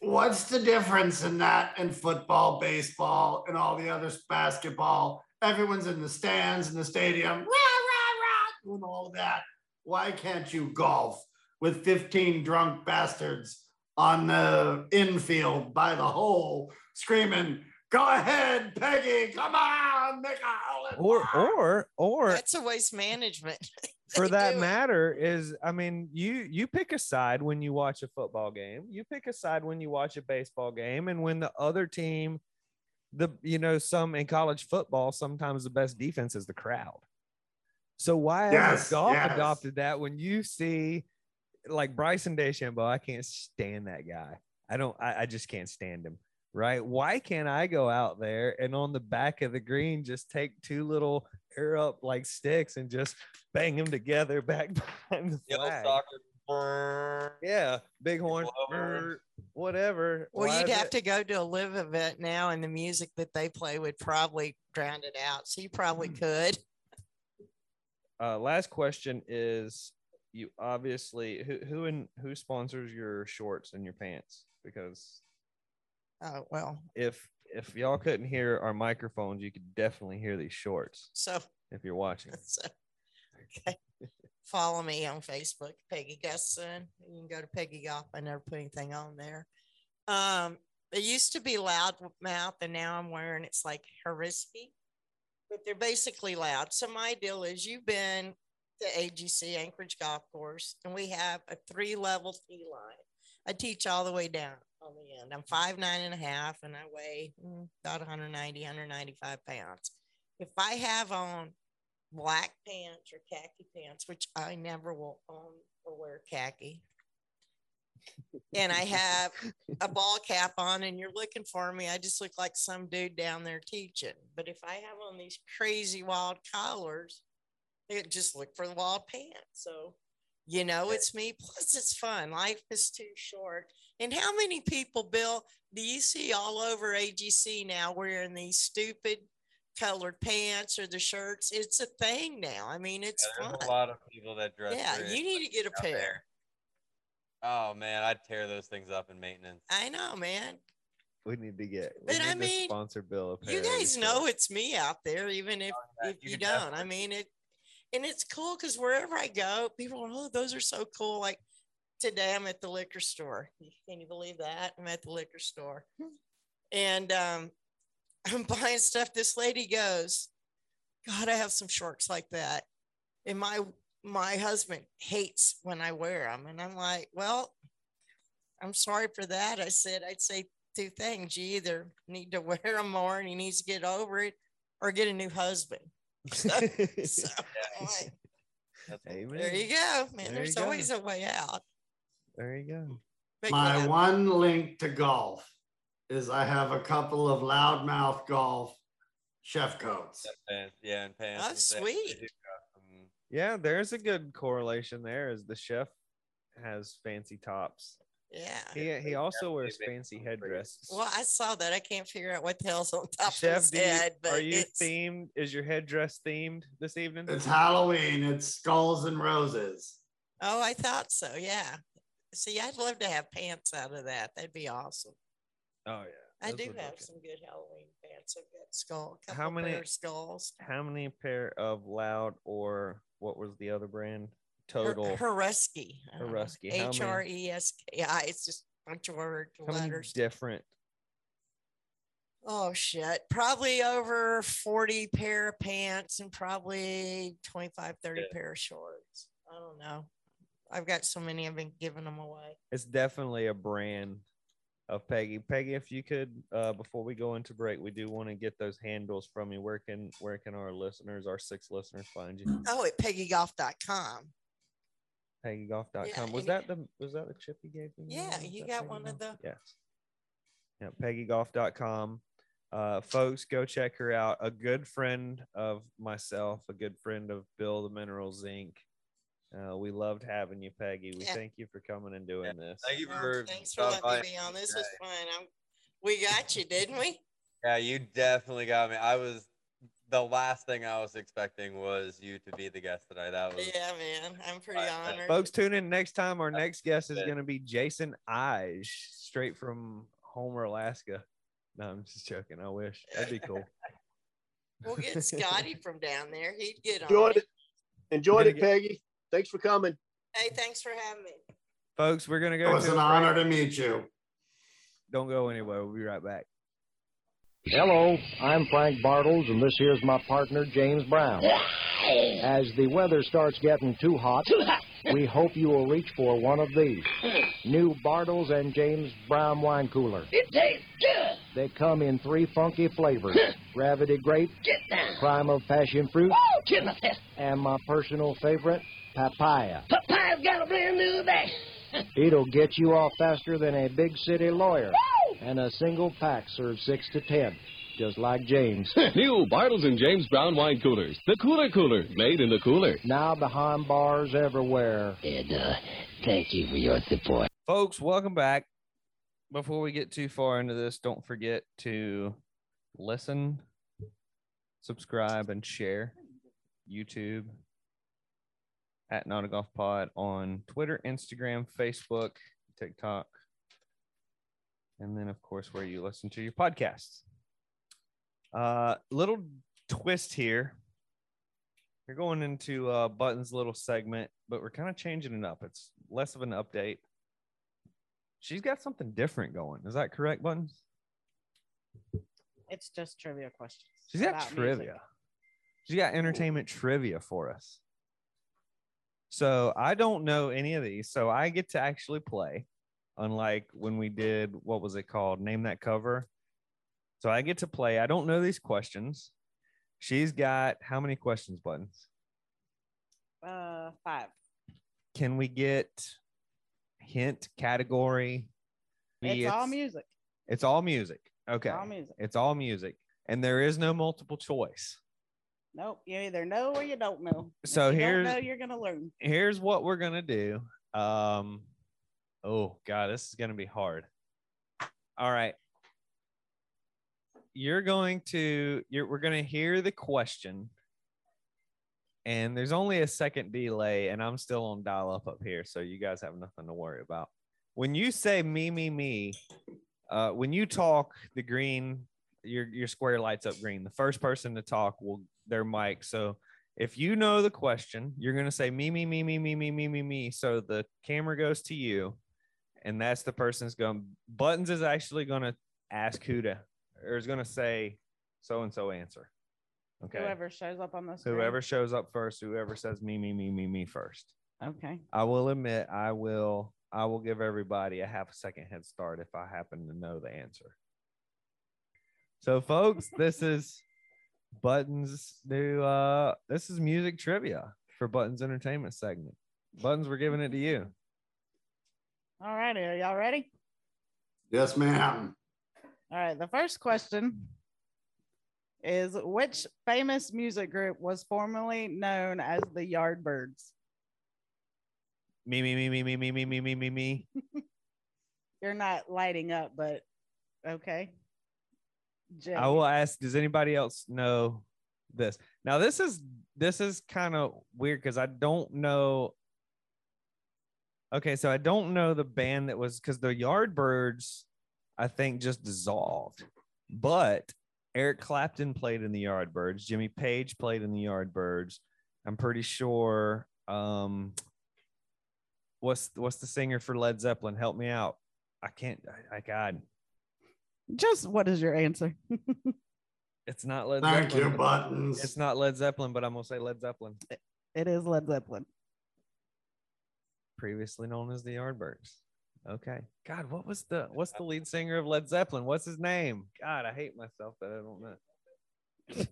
what's the difference in that and football, baseball, and all the others, basketball? Everyone's in the stands in the stadium, rah, rah, rah, doing all that. Why can't you golf with 15 drunk bastards on the infield by the hole screaming, Go ahead, Peggy, come on, make a hole. Or or or That's a waste management. *laughs* for that matter is i mean you you pick a side when you watch a football game you pick a side when you watch a baseball game and when the other team the you know some in college football sometimes the best defense is the crowd so why Yes, hasn't golf yes. adopted that when you see like bryson dechambeau i can't stand that guy i don't I, I just can't stand him right why can't i go out there and on the back of the green just take two little air up like sticks and just bang them together back *laughs* behind the Yellow flag. soccer. Yeah, big horn, Blower. whatever. Well, Why you'd have it- to go to a live event now, and the music that they play would probably drown it out. So you probably Hmm. could. Uh, last question is: You obviously who who and who sponsors your shorts and your pants? Because Oh well. if if y'all couldn't hear our microphones, you could definitely hear these shorts So, if you're watching. *laughs* so okay. Follow me on Facebook, Peggy Gustafson. You can go to Peggy Golf. I never put anything on there. Um, it used to be loud mouth, and now I'm wearing it's like Harisky, but they're basically loud. So my deal is you've been to AGC Anchorage Golf Course, and we have a three level tee line. I teach all the way down on the end. I'm five nine and a half, and I weigh mm, about 190, 195 pounds. If I have on black pants or khaki pants, which I never will own or wear khaki, and I have a *laughs* ball cap on and you're looking for me, I just look like some dude down there teaching. But if I have on these crazy wild collars, it just look for the wild pants. So, you know, it's me. Plus, it's fun. Life is too short. And how many people, Bill, do you see all over AGC now wearing these stupid colored pants or the shirts? It's a thing now. I mean, it's Yeah, fun. a lot of people that dress. Yeah, very you need to get a out there. pair. Oh man, I'd tear those things up in maintenance. I know, man. We need to get. We But I mean, sponsor Bill. A You guys know it's me out there, even if oh, yeah, if you you don't. I mean it, and it's cool because wherever I go, people are, oh, those are so cool. Like today, I'm at the liquor store. Can you believe that? I'm at the liquor store, and um, *laughs* I'm buying stuff. This lady goes, "God, I have some shorts like that," and my my husband hates when I wear them, and I'm like, well. I'm sorry for that. I said, I'd say two things. You either need to *laughs* wear them more and he needs to get over it or get a new husband. *laughs* *laughs* So, so I'm like, Amen. there you go, man. There There's you go. always a way out. There you go. But My yeah, one link to golf is I have a couple of loudmouth golf chef coats. Yeah, and pants. Oh, and stuff. sweet. They do got some- Yeah, there's a good correlation there. Is the chef has fancy tops. Yeah. He uh, he also wears fancy them headdresses. Well, I saw that. I can't figure out what the hell's on top of Chef, his do you- head, but are you it's, themed? Is your headdress themed this evening? It's Halloween. It's skulls and roses. oh, I thought so. Yeah. See, I'd love to have pants out of that. That'd be awesome. Oh yeah. I those do have good. some good Halloween pants. I've got skull, a How couple many- pair of skulls. How many pair of loud or what was the other brand? Total. Harusky. Harusky. How many- H R E S K I. It's just a bunch of words, How letters. different? Oh shit. Probably over 40 pair of pants and probably 25, 30 Yeah. pair of shorts. I don't know. I've got so many I've been giving them away. It's definitely a brand of Peggy. Peggy, if you could, uh, before we go into break, we do want to get those handles from you. Where can where can our listeners, our six listeners, find you? Oh, at peggygolf.com. PeggyGolf.com. Yeah, was that the was that the chip you gave me? Yeah, Was you got Peggy one of Golf? the- Yes. Yeah, PeggyGolf.com. Uh, folks, go check her out. A good friend of myself, a good friend of Bill the Minerals Inc. Uh, we loved having you, Peggy. We Yeah. thank you for coming and doing this. Thank you Well, for thanks for stopping letting me be on. This was fun. I'm, we got you, didn't we? Yeah, you definitely got me. I was the last thing I was expecting was you to be the guest tonight. That was Yeah, man. I'm pretty Right, honored. Folks, tune in next time. Our next guest is going to be Jason Ige, straight from Homer, Alaska. No, I'm just joking. I wish that'd be cool. *laughs* We'll get Scotty from down there. He'd get on. Enjoyed it. it. Enjoyed it, Peggy. Thanks for coming. Hey, thanks for having me. Folks, we're going to go. It was to an a honor break. to meet you. Don't go anywhere. We'll be right back. Hello, I'm Frank Bartles, and this here's my partner, James Brown. As the weather starts getting too hot, we hope you will reach for one of these hmm. new Bartles and James Brown wine cooler. It tastes good. They come in three funky flavors gravity grape, crime of passion fruit, oh, Timothy. and my personal favorite, papaya. Papaya's got a brand new bag. *laughs* It'll get you off faster than a big city lawyer! And a single pack serves six to ten, just like James. *laughs* New Bartles and James Brown wine coolers. The cooler cooler, made in the cooler. now behind bars everywhere. And uh, thank you for your support. Folks, welcome back. Before we get too far into this, don't forget to listen, subscribe, and share YouTube at Not a Golf Pod on Twitter, Instagram, Facebook, TikTok, and then, of course, where you listen to your podcasts. Uh, little twist here. We're going into uh, Button's little segment, but we're kind of changing it up. It's less of an update. She's got something different going. Is that correct, Buttons? It's just trivia questions. She's got about music. trivia. She's got entertainment trivia for us. So I don't know any of these. So I get to actually play, unlike when we did what was it called? Name that cover. So I get to play. I don't know these questions. She's got how many questions, Buttons? Uh, five. Can we get hint category? It's, all music. It's all music. Okay. all music. It's all music. And there is no multiple choice. Nope. You either know or you don't know. So you here's- know, you're gonna learn. Here's what we're gonna do. Um oh god, this is gonna be hard. All right. You're going to you're we're gonna hear the question. And there's only a second delay, and I'm still on dial up up here, so you guys have nothing to worry about. When you say me, me, me, uh, when you talk, the green, your your square lights up green. The first person to talk will their mic. So if you know the question, you're gonna say me, me, me, me, me, me, me, me, me. So the camera goes to you, and that's the person's going. Buttons is actually gonna ask who to, or is gonna say so and so answer. Okay. Whoever shows up on the screen. Whoever shows up first, whoever says me, me, me, me, me first. Okay. I will admit, I will, I will give everybody a half a second head start if I happen to know the answer. So, folks, *laughs* this is Buttons new. Uh, this is music trivia for Buttons Entertainment segment. Buttons, we're giving it to you. All righty. Are y'all ready? Yes, ma'am. All right. The first question is which famous music group was formerly known as the Yardbirds? Me, me, me, me, me, me, me, me, me, me, me. *laughs* You're not lighting up, but okay. Jay. I will ask. Does anybody else know this? Now, this is this is kind of weird because I don't know. Okay, so I don't know the band that was because the Yardbirds, I think, just dissolved. But Eric Clapton played in the Yardbirds. Jimmy Page played in the Yardbirds. I'm pretty sure. Um, what's what's the singer for Led Zeppelin? Help me out. I can't. I, I God, Just what is your answer? *laughs* it's not Led Thank Zeppelin. you, Buttons. It's not Led Zeppelin, but I'm gonna say Led Zeppelin, It is Led Zeppelin. Previously known as the Yardbirds. Okay. God, what was the what's the lead singer of Led Zeppelin? What's his name? God, I hate myself that I don't know.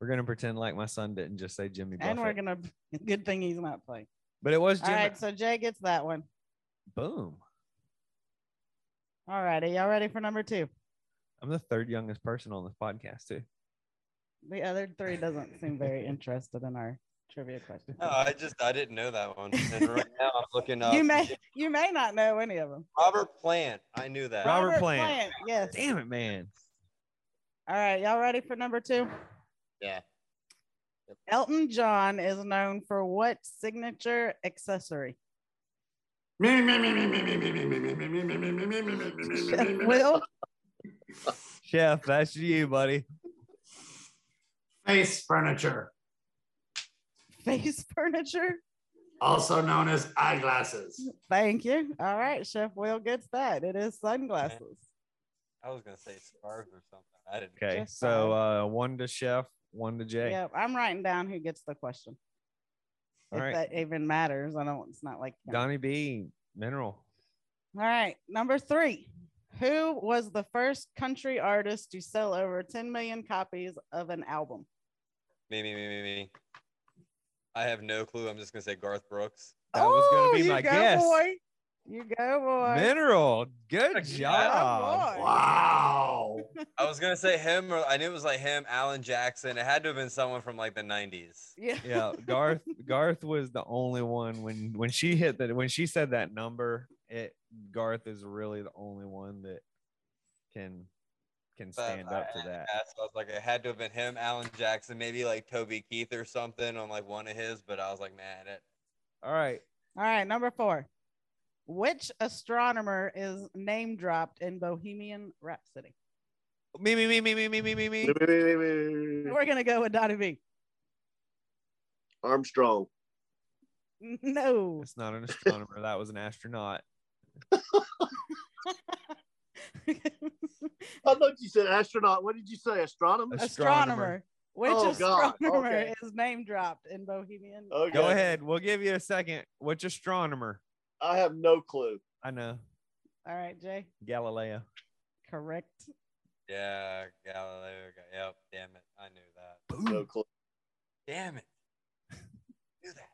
We're gonna pretend like my son didn't just say Jimmy Buffett. And we're gonna *laughs* good thing he's not playing. but it was All Jimmy. right, so Jay gets that one. Boom. All righty, y'all ready for number two? I'm the third youngest person on this podcast too. The other three doesn't seem very *laughs* interested in our trivia question. No, I just I didn't know that one. And right now I'm looking up. You may you may not know any of them. Robert Plant. I knew that. Robert, Robert Plant. Plant. Yes. Damn it, man. All right, y'all ready for number two? Yeah. Elton John is known for what signature accessory? Will? Chef, that's you, buddy. Face furniture face *laughs* furniture. also known as eyeglasses. Thank you. All right, Chef Will gets that. It is sunglasses. I was gonna say scarves or something. I didn't. Okay, Just so uh, one to Chef, one to Jay. Yep, I'm writing down who gets the question. All if right. that even matters. I don't. It's not like. you know. Donnie B, mineral. All right, number three. Who was the first country artist to sell over 10 million copies of an album? Me, me, me, me, me. I have no clue. I'm just gonna say Garth Brooks. That was Oh, gonna be you my go, guess. Boy. You go, boy. Mineral. Good Good job. boy. Wow. *laughs* I was gonna say him, or I knew it was like him, Alan Jackson. It had to have been someone from like the 90s. Yeah. Yeah, Garth. *laughs* Garth was the only one when when she hit that when she said that number. It Garth is really the only one that can can But stand up I- to that. yeah, so I was like, it had to have been him, Alan Jackson, maybe like Toby Keith or something on like one of his. But I was like, man, it. All right. All right, number four. Which astronomer is name dropped in Bohemian Rhapsody? Me me me me me me me me me. We're gonna go with Donnie B. Armstrong. No. It's not an astronomer. that was an astronaut. *laughs* I thought you said astronaut. What did you say? Astronomer? astronomer. Oh, Which Oh, astronomer Okay. is name dropped in Bohemian? Okay. Go ahead. We'll give you a second. Which astronomer? I have no clue. I know. All right, Jay. Galileo. Correct. Yeah, Galileo. Ga- Yep. Damn it. I knew that. No clue. Damn it. knew that.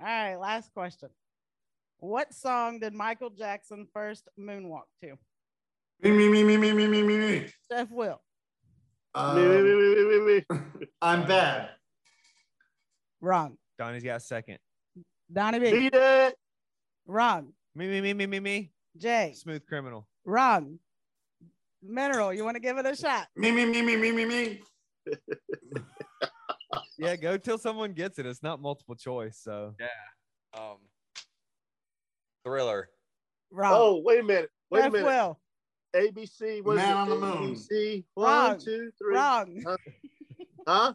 All right, last question. What song did Michael Jackson first moonwalk to? Me, me, me, me, me, me, me, me, me. Chef Will. Uh, Me, me, me, me, me, me, me. I'm bad. Wrong. Donnie's got second. Donnie B. Beat it. Wrong. Me me me me me me. Jay. Smooth criminal. Wrong. Mineral. You want to give it a shot? Me, me, me, me, me, me, me. Yeah, go till someone gets it. It's not multiple choice. So Yeah. Um. Thriller. Wrong. Oh, wait a minute. Wait a Chef minute. Will. ABC. What is Man it? on the moon. ABC. Wrong. One, two, three. Wrong. Huh? Huh?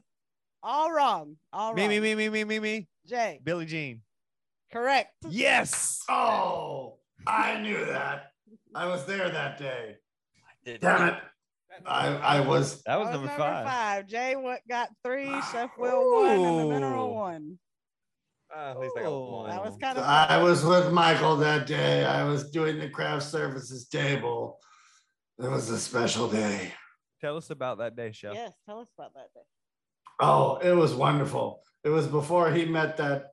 All wrong. All wrong. me me me me me me me. Jay. Billie Jean. Correct. Yes. Oh, I knew that. I was there that day. I did. Damn it. I, I was. That was That number five. five. Jay what got three. Chef Will one and the mineral Ooh. one. Uh, at least I got Oh. one. That was kind of I was with Michael that day. I was doing the craft services table. It was a special day. Tell us about that day, Chef. yes. Tell us about that day. Oh, it was wonderful. It was before he met that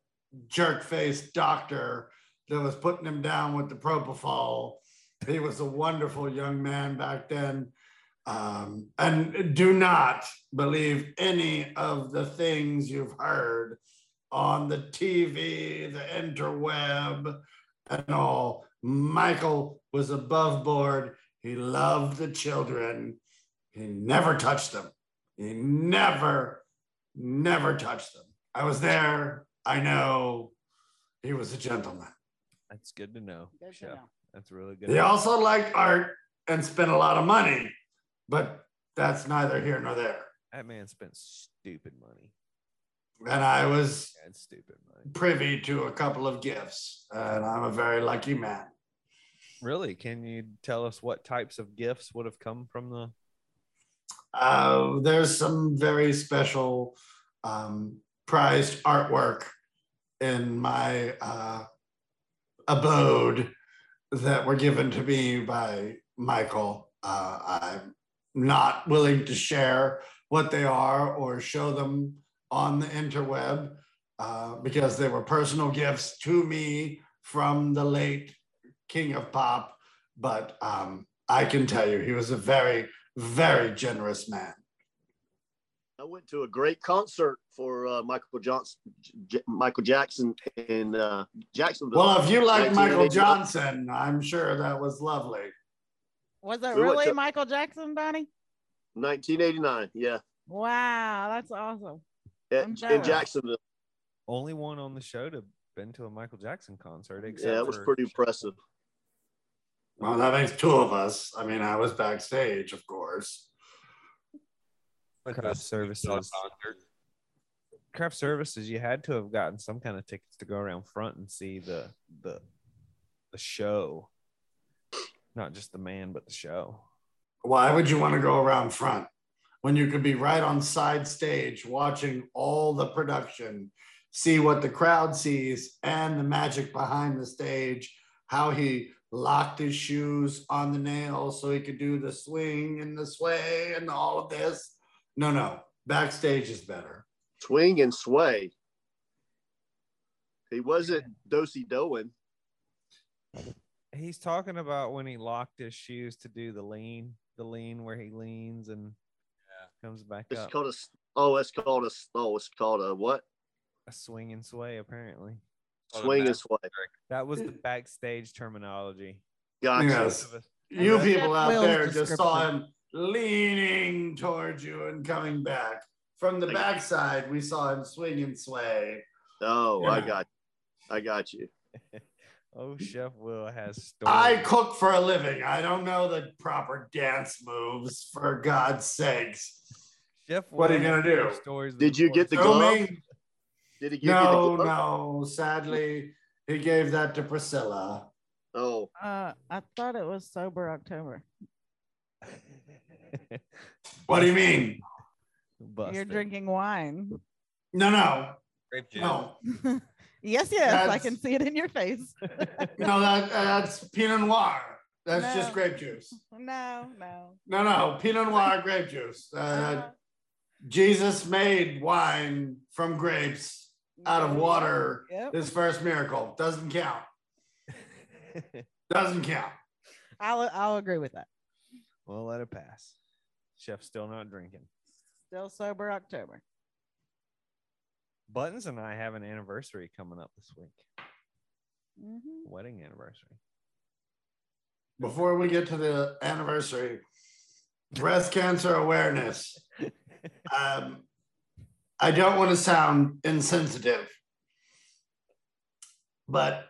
jerk faced doctor that was putting him down with the propofol. He was a wonderful young man back then. Um, and do not believe any of the things you've heard on the TV, the interweb, and all. Michael was above board. He loved the children. He never touched them. He never, never touched them. I was there. I know he was a gentleman. That's good to know. Good to Chef. know. That's really good. He also liked art and spent a lot of money, but that's neither here nor there. That man spent stupid money. And I was That's stupid money. privy to a couple of gifts, and I'm a very lucky man. Really? Can you tell us what types of gifts would have come from the? Uh, there's some very special um, prized artwork in my uh, abode that were given to me by Michael. Uh, I'm not willing to share what they are or show them on the interweb uh, because they were personal gifts to me from the late King of Pop. But um, I can tell you, he was a very, very generous man. I went to a great concert for uh, Michael Johnson, J- Michael Jackson in uh, Jacksonville. Well, if you like Michael 1989. Johnson, I'm sure that was lovely. Was it We really to- Michael Jackson, Donnie? 1989. Yeah. Wow, that's awesome. at- I'm in. Jacksonville. Only one on the show to been to a Michael Jackson concert. Except Yeah, it was for- pretty impressive. Well, that makes two of us. I mean, I was backstage, of course. Went to a Craft services. craft services. You had to have gotten some kind of tickets to go around front and see the the the show, not just the man, but the show. Why would you want to go around front when you could be right on side stage watching all the production, see what the crowd sees and the magic behind the stage, how he locked his shoes on the nails so he could do the swing and the sway and all of this? No, no, backstage is better. Swing and sway. He wasn't dosey doing. He's talking about when he locked his shoes to do the lean, the lean where he leans and comes back It's up. called a, Oh, it's called a. s- Oh, it's called a what? a swing and sway, apparently. The Swing and mask sway. That was the backstage terminology. Gotcha. Yes. You people out Will's there just saw him leaning towards you and coming back. From the backside, we saw him swing and sway. Oh, I Yeah. got. I got you. *laughs* Oh, Chef Will has stories. I cook for a living. I don't know the proper dance moves, for God's sakes. Chef What are you gonna do? Stories Did you get the Show glove? Me. Did he give No, you the glove? no. Sadly, he gave that to Priscilla. Oh, Uh, I thought it was sober October. *laughs* What do you mean? You're drinking wine. No, no, Grape juice. no. *laughs* yes, yes, I can see it in your face. *laughs* No, that, that's Pinot Noir. That's just grape juice. no, no. No, no. Pinot Noir grape juice. Uh, Uh, Jesus made wine from grapes out of water. Yep. His first miracle doesn't count. *laughs* Doesn't count. I'll I'll agree with that. We'll let it pass. Chef's still not drinking. Still sober October. Buttons and I have an anniversary coming up this week. Mhm. Wedding anniversary. Before we get to the anniversary, breast cancer awareness. *laughs* Um, I don't want to sound insensitive, but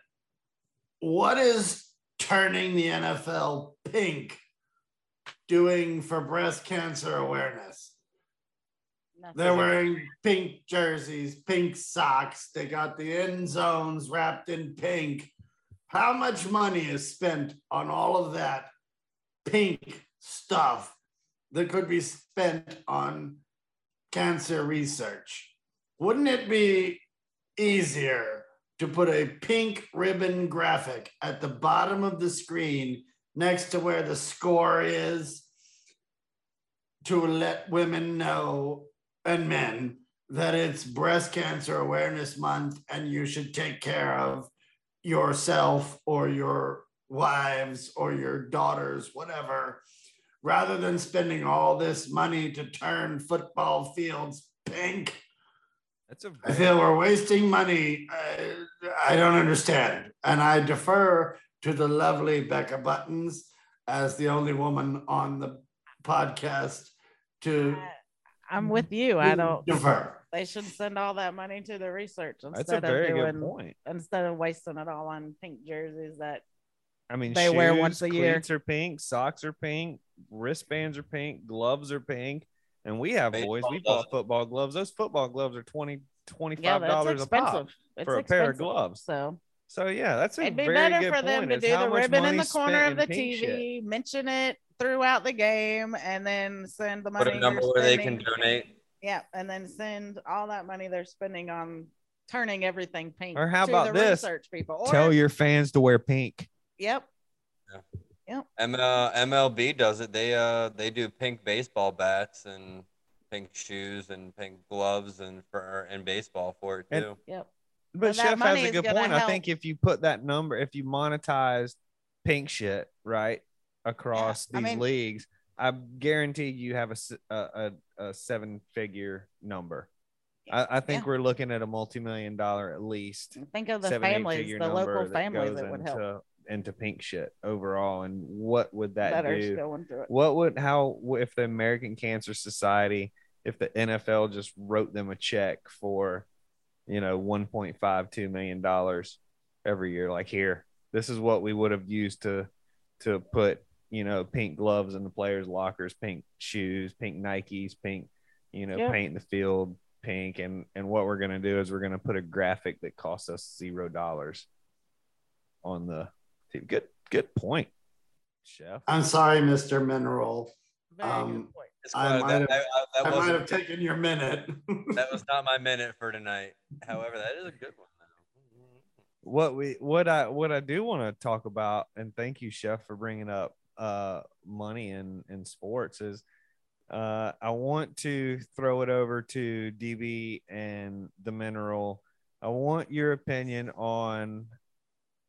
what is turning the NFL pink doing for breast cancer awareness? Nothing. They're wearing pink jerseys, pink socks. They got the end zones wrapped in pink. How much money is spent on all of that pink stuff that could be spent on cancer research? Wouldn't it be easier to put a pink ribbon graphic at the bottom of the screen next to where the score is to let women know and men that it's breast cancer awareness month and you should take care of yourself or your wives or your daughters whatever rather than spending all this money to turn football fields pink That's a I feel we're wasting money. Uh, I don't understand. And I defer to the lovely Becca Buttons as the only woman on the podcast to I'm with you. I don't. defer. They should send all that money to the research That's a instead very of good doing point. instead of wasting it all on pink jerseys that I mean, They wear once a year. cleats are pink, socks are pink, wristbands are pink, gloves are pink, and we have boys. Baseball We bought doesn't. football gloves. Those football gloves are 20 yeah, 25 that's dollars a pop. It's for a pair of gloves. So So yeah, that's a it'd be very better good for them to do the ribbon in the corner of the in pink shit. TV, mention it throughout the game, and then send the Put money a number you're where they can donate. Yeah, and then send all that money they're spending on turning everything pink. Or how to about the this? Research people. Or, Tell your fans to wear pink. Yep. ML, MLB does it. They uh they do pink baseball bats and pink shoes and pink gloves and for and baseball for it And- too. Yep. But But that Chef has a good gonna point. I think if you put that number, if you monetize pink shit right across I these mean- leagues, I guarantee you have a a, a seven figure number. I, I think Yeah. we're looking at a multi million dollar at least. Think of the seven, families, the number local that families goes that would help into, pink shit overall, and what would that that do? going through it. What would how if the American Cancer Society if the NFL just wrote them a check for, you know, 1.52 million dollars every year. Like here, this is what we would have used to to put, you know, pink gloves in the players' lockers, pink shoes, pink Nikes, pink, you know, Yeah. paint the field pink. And and what we're gonna do is we're gonna put a graphic that costs us zero dollars on the good good point, chef. I'm sorry, Mr. Mineral. Um, good point. I might that, have- that- that I might wasn't- have taken your minute. *laughs* that was not my minute for tonight. However, that is a good one. what we what I what I do want to talk about, and thank you, Chef, for bringing up uh money in in sports is uh I want to throw it over to DB and the mineral. I want your opinion on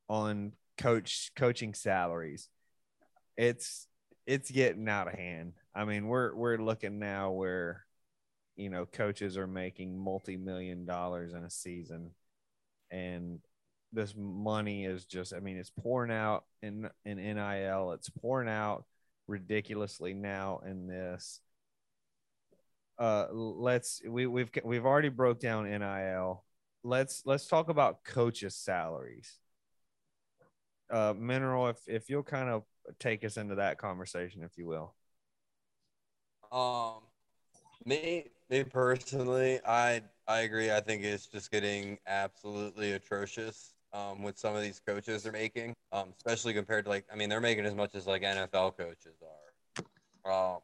on coach coaching salaries. It's it's getting out of hand. I mean, we're we're looking now where you know coaches are making multi-million dollars in a season and this money is just i mean it's pouring out in in nil it's pouring out ridiculously now in this uh let's we we've we've already broke down nil let's let's talk about coaches salaries uh mineral if if you'll kind of take us into that conversation if you will Um, me, me personally, I I agree. I think it's just getting absolutely atrocious. Um, with some of these coaches they're making, um, especially compared to like, I mean, they're making as much as like NFL coaches are, um,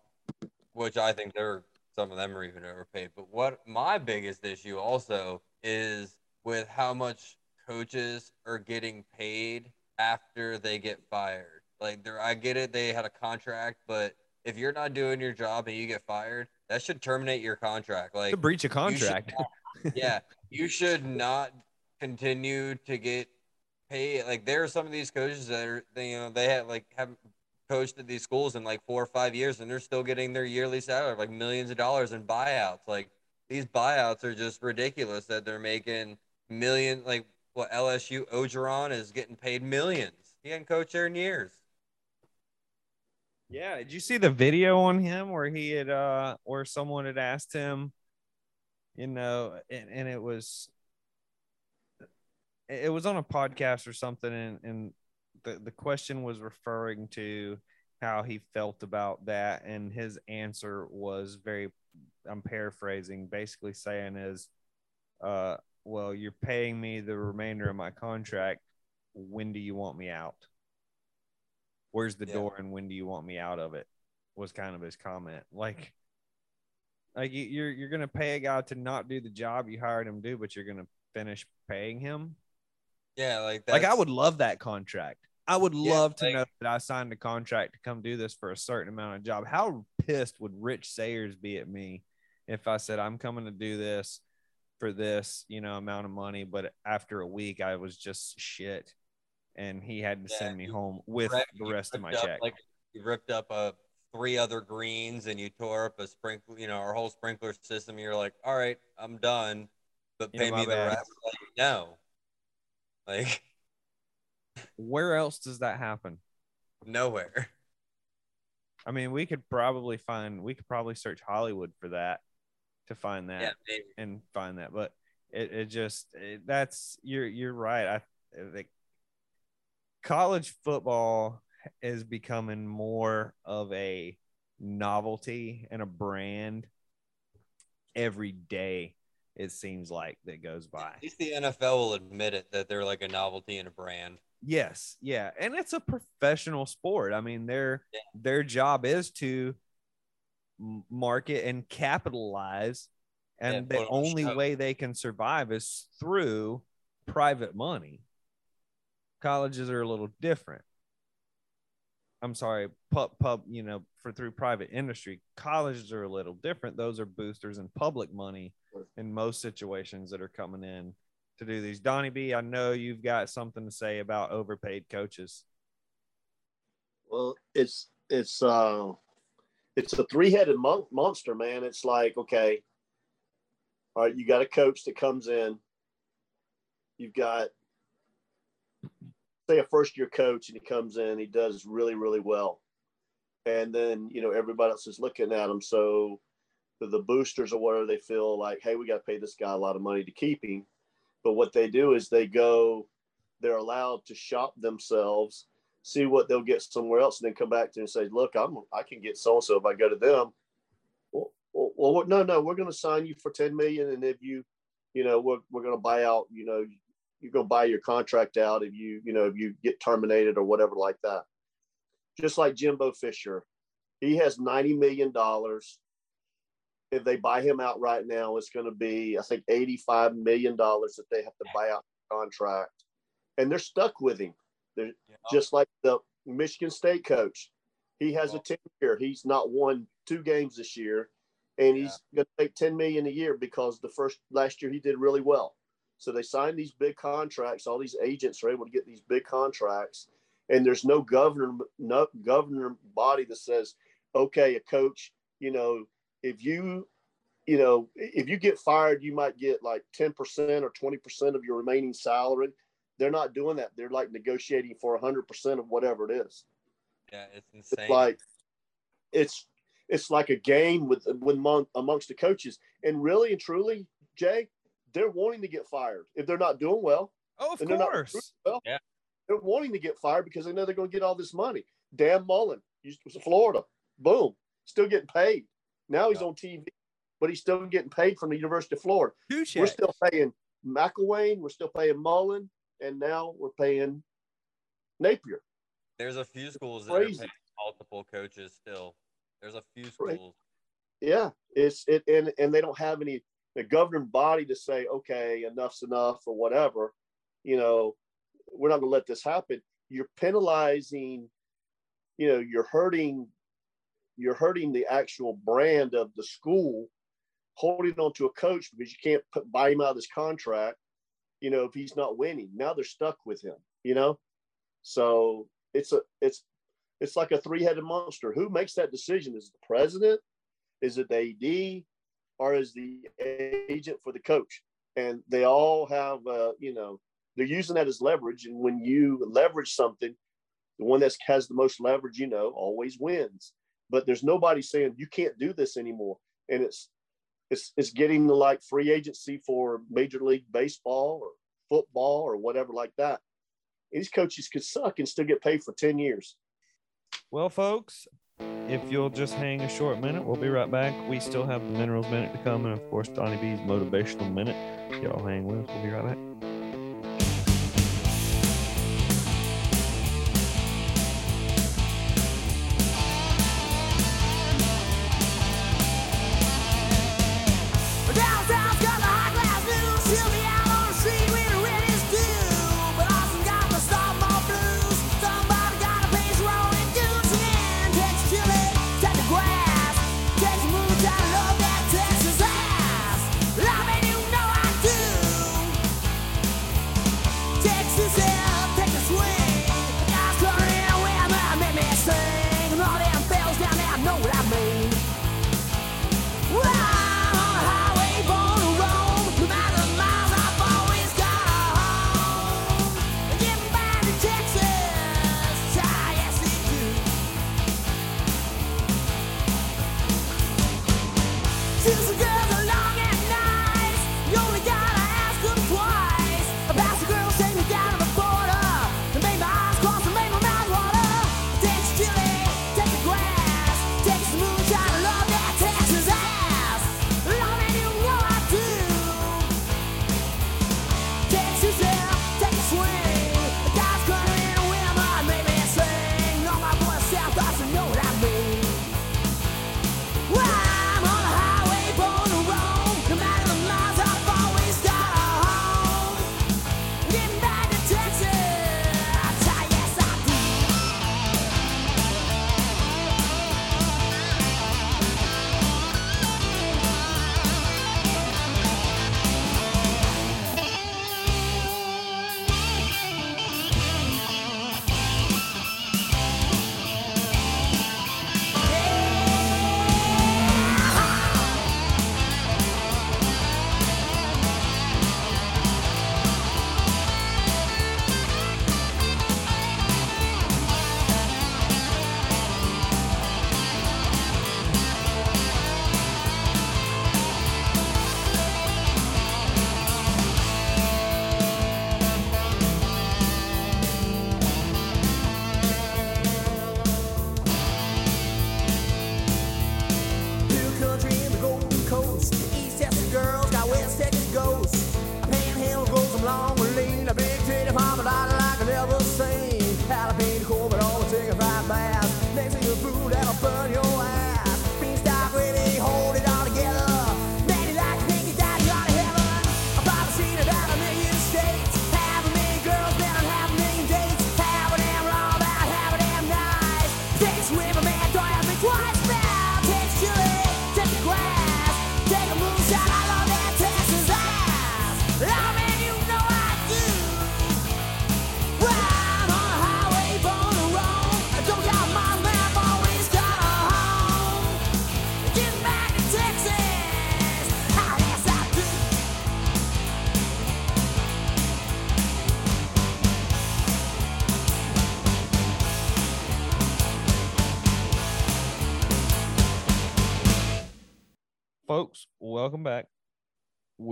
which I think they're some of them are even overpaid. But what my biggest issue also is with how much coaches are getting paid after they get fired. Like, they're, I get it, they had a contract, but if you're not doing your job and you get fired, that should terminate your contract. Like a breach of you contract not- yeah, you should not continue to get paid. Like there are some of these coaches that are, they, you know, they have like have coached at these schools in like four or five years, and they're still getting their yearly salary like millions of dollars in buyouts. Like these buyouts are just ridiculous that they're making million. Like what LSU Orgeron is getting paid millions. He hadn't coached there in years. Yeah, did you see the video on him where he had uh where someone had asked him, you know, and, and it was it was on a podcast or something and and the, the question was referring to how he felt about that and his answer was very I'm paraphrasing basically saying is uh well you're paying me the remainder of my contract. When do you want me out? Where's the Yeah. door and when do you want me out of it? Was kind of his comment. Like like you- you're you're gonna pay a guy to not do the job you hired him to do but you're gonna finish paying him? Yeah, like like i would love that contract. I would Yeah, love to like- know that i signed a contract to come do this for a certain amount of job. How pissed would rich sayers be at me if i said i'm coming to do this for this you know amount of money but after a week i was just shit and he had to Yeah, send me home with Right, the rest of my check Like you ripped up a three other greens and you tore up a sprinkler, you know, our whole sprinkler system. You're like, all right, I'm done, but pay my me the rest. Like, no, like where else does that happen nowhere. I mean, we could probably find we could probably search Hollywood for that to find that Yeah, maybe. and find that, but it, it just it, that's you're you're right. I think college football is becoming more of a novelty and a brand every day. It seems like that goes by. At least the NFL will admit it that they're like a novelty and a brand. Yes, yeah, and it's a professional sport. I mean, their their job is to market and capitalize, and Yeah, the put only show. way they can survive is through private money. Colleges are a little different. I'm sorry, pub pub, you know, for through private industry, colleges are a little different. Those are boosters and public money in most situations that are coming in to do these. Donnie B, I know you've got something to say about overpaid coaches. Well, it's it's uh it's a three-headed mon- monster, man. It's like okay, all right, you got a coach that comes in. You've got say a first-year coach, and he comes in, he does really really well, and then you know everybody else is looking at him. So the boosters or whatever they feel like, hey, we got to pay this guy a lot of money to keep him. But what they do is they go, they're allowed to shop themselves, see what they'll get somewhere else, and then come back to and say, look, I'm I can get so and so if I go to them. Well, well, no, no, we're going to sign you for 10 million, and if you, you know, we're we're going to buy out, you know, you're going to buy your contract out if you, you know, if you get terminated or whatever like that. Just like Jimbo Fisher, he has 90 million dollars if they buy him out right now, it's going to be, I think, $85 million that they have to buy out contract. And they're stuck with him. They're Yeah. just like the Michigan State coach. He has a 10 year. He's not won two games this year. And he's going to make 10 million a year because the first last year he did really well. So they signed these big contracts. All these agents are able to get these big contracts. And there's no governor, no governor body that says, okay, a coach, you know, if you you know if you get fired you might get like 10% or 20% of your remaining salary they're not doing that. They're like negotiating for 100% of whatever it is. Yeah, it's it's insane. like it's it's like a game with with among, amongst the coaches. And really and truly jay they're wanting to get fired if they're not doing well. Oh, of and they're course. well Yeah. they're wanting to get fired because they know they're going to get all this money. Dan mullen used to florida. Boom. Still getting paid. Now he's Yeah. on tv but he's still getting paid from the university of florida. Two we're still paying McElwain we're still paying mullen and now we're paying napier There's a few schools that Crazy. are paying multiple coaches still. There's a few schools. Yeah, it's it, and and they don't have any the governing body to say, okay, enough's enough or whatever. You know, we're not going to let this happen. You're penalizing. You know, you're hurting. You're hurting the actual brand of the school, holding on to a coach because you can't put, buy him out of this contract. You know, if he's not winning, now they're stuck with him. You know, so it's a it's it's like a three-headed monster. Who makes that decision? Is the president? Is it the AD? Or is the agent for the coach? And they all have, uh, you know, they're using that as leverage. And when you leverage something, the one that has the most leverage, you know, always wins. But there's nobody saying you can't do this anymore. And it's it's it's getting the like free agency for Major League Baseball or football or whatever like that. These coaches could suck and still get paid for 10 years. Well, folks, if you'll just hang a short minute, we'll be right back. We still have the Minerals Minute to come, and of course, Donnie B's Motivational Minute. Y'all hang with us. We'll be right back.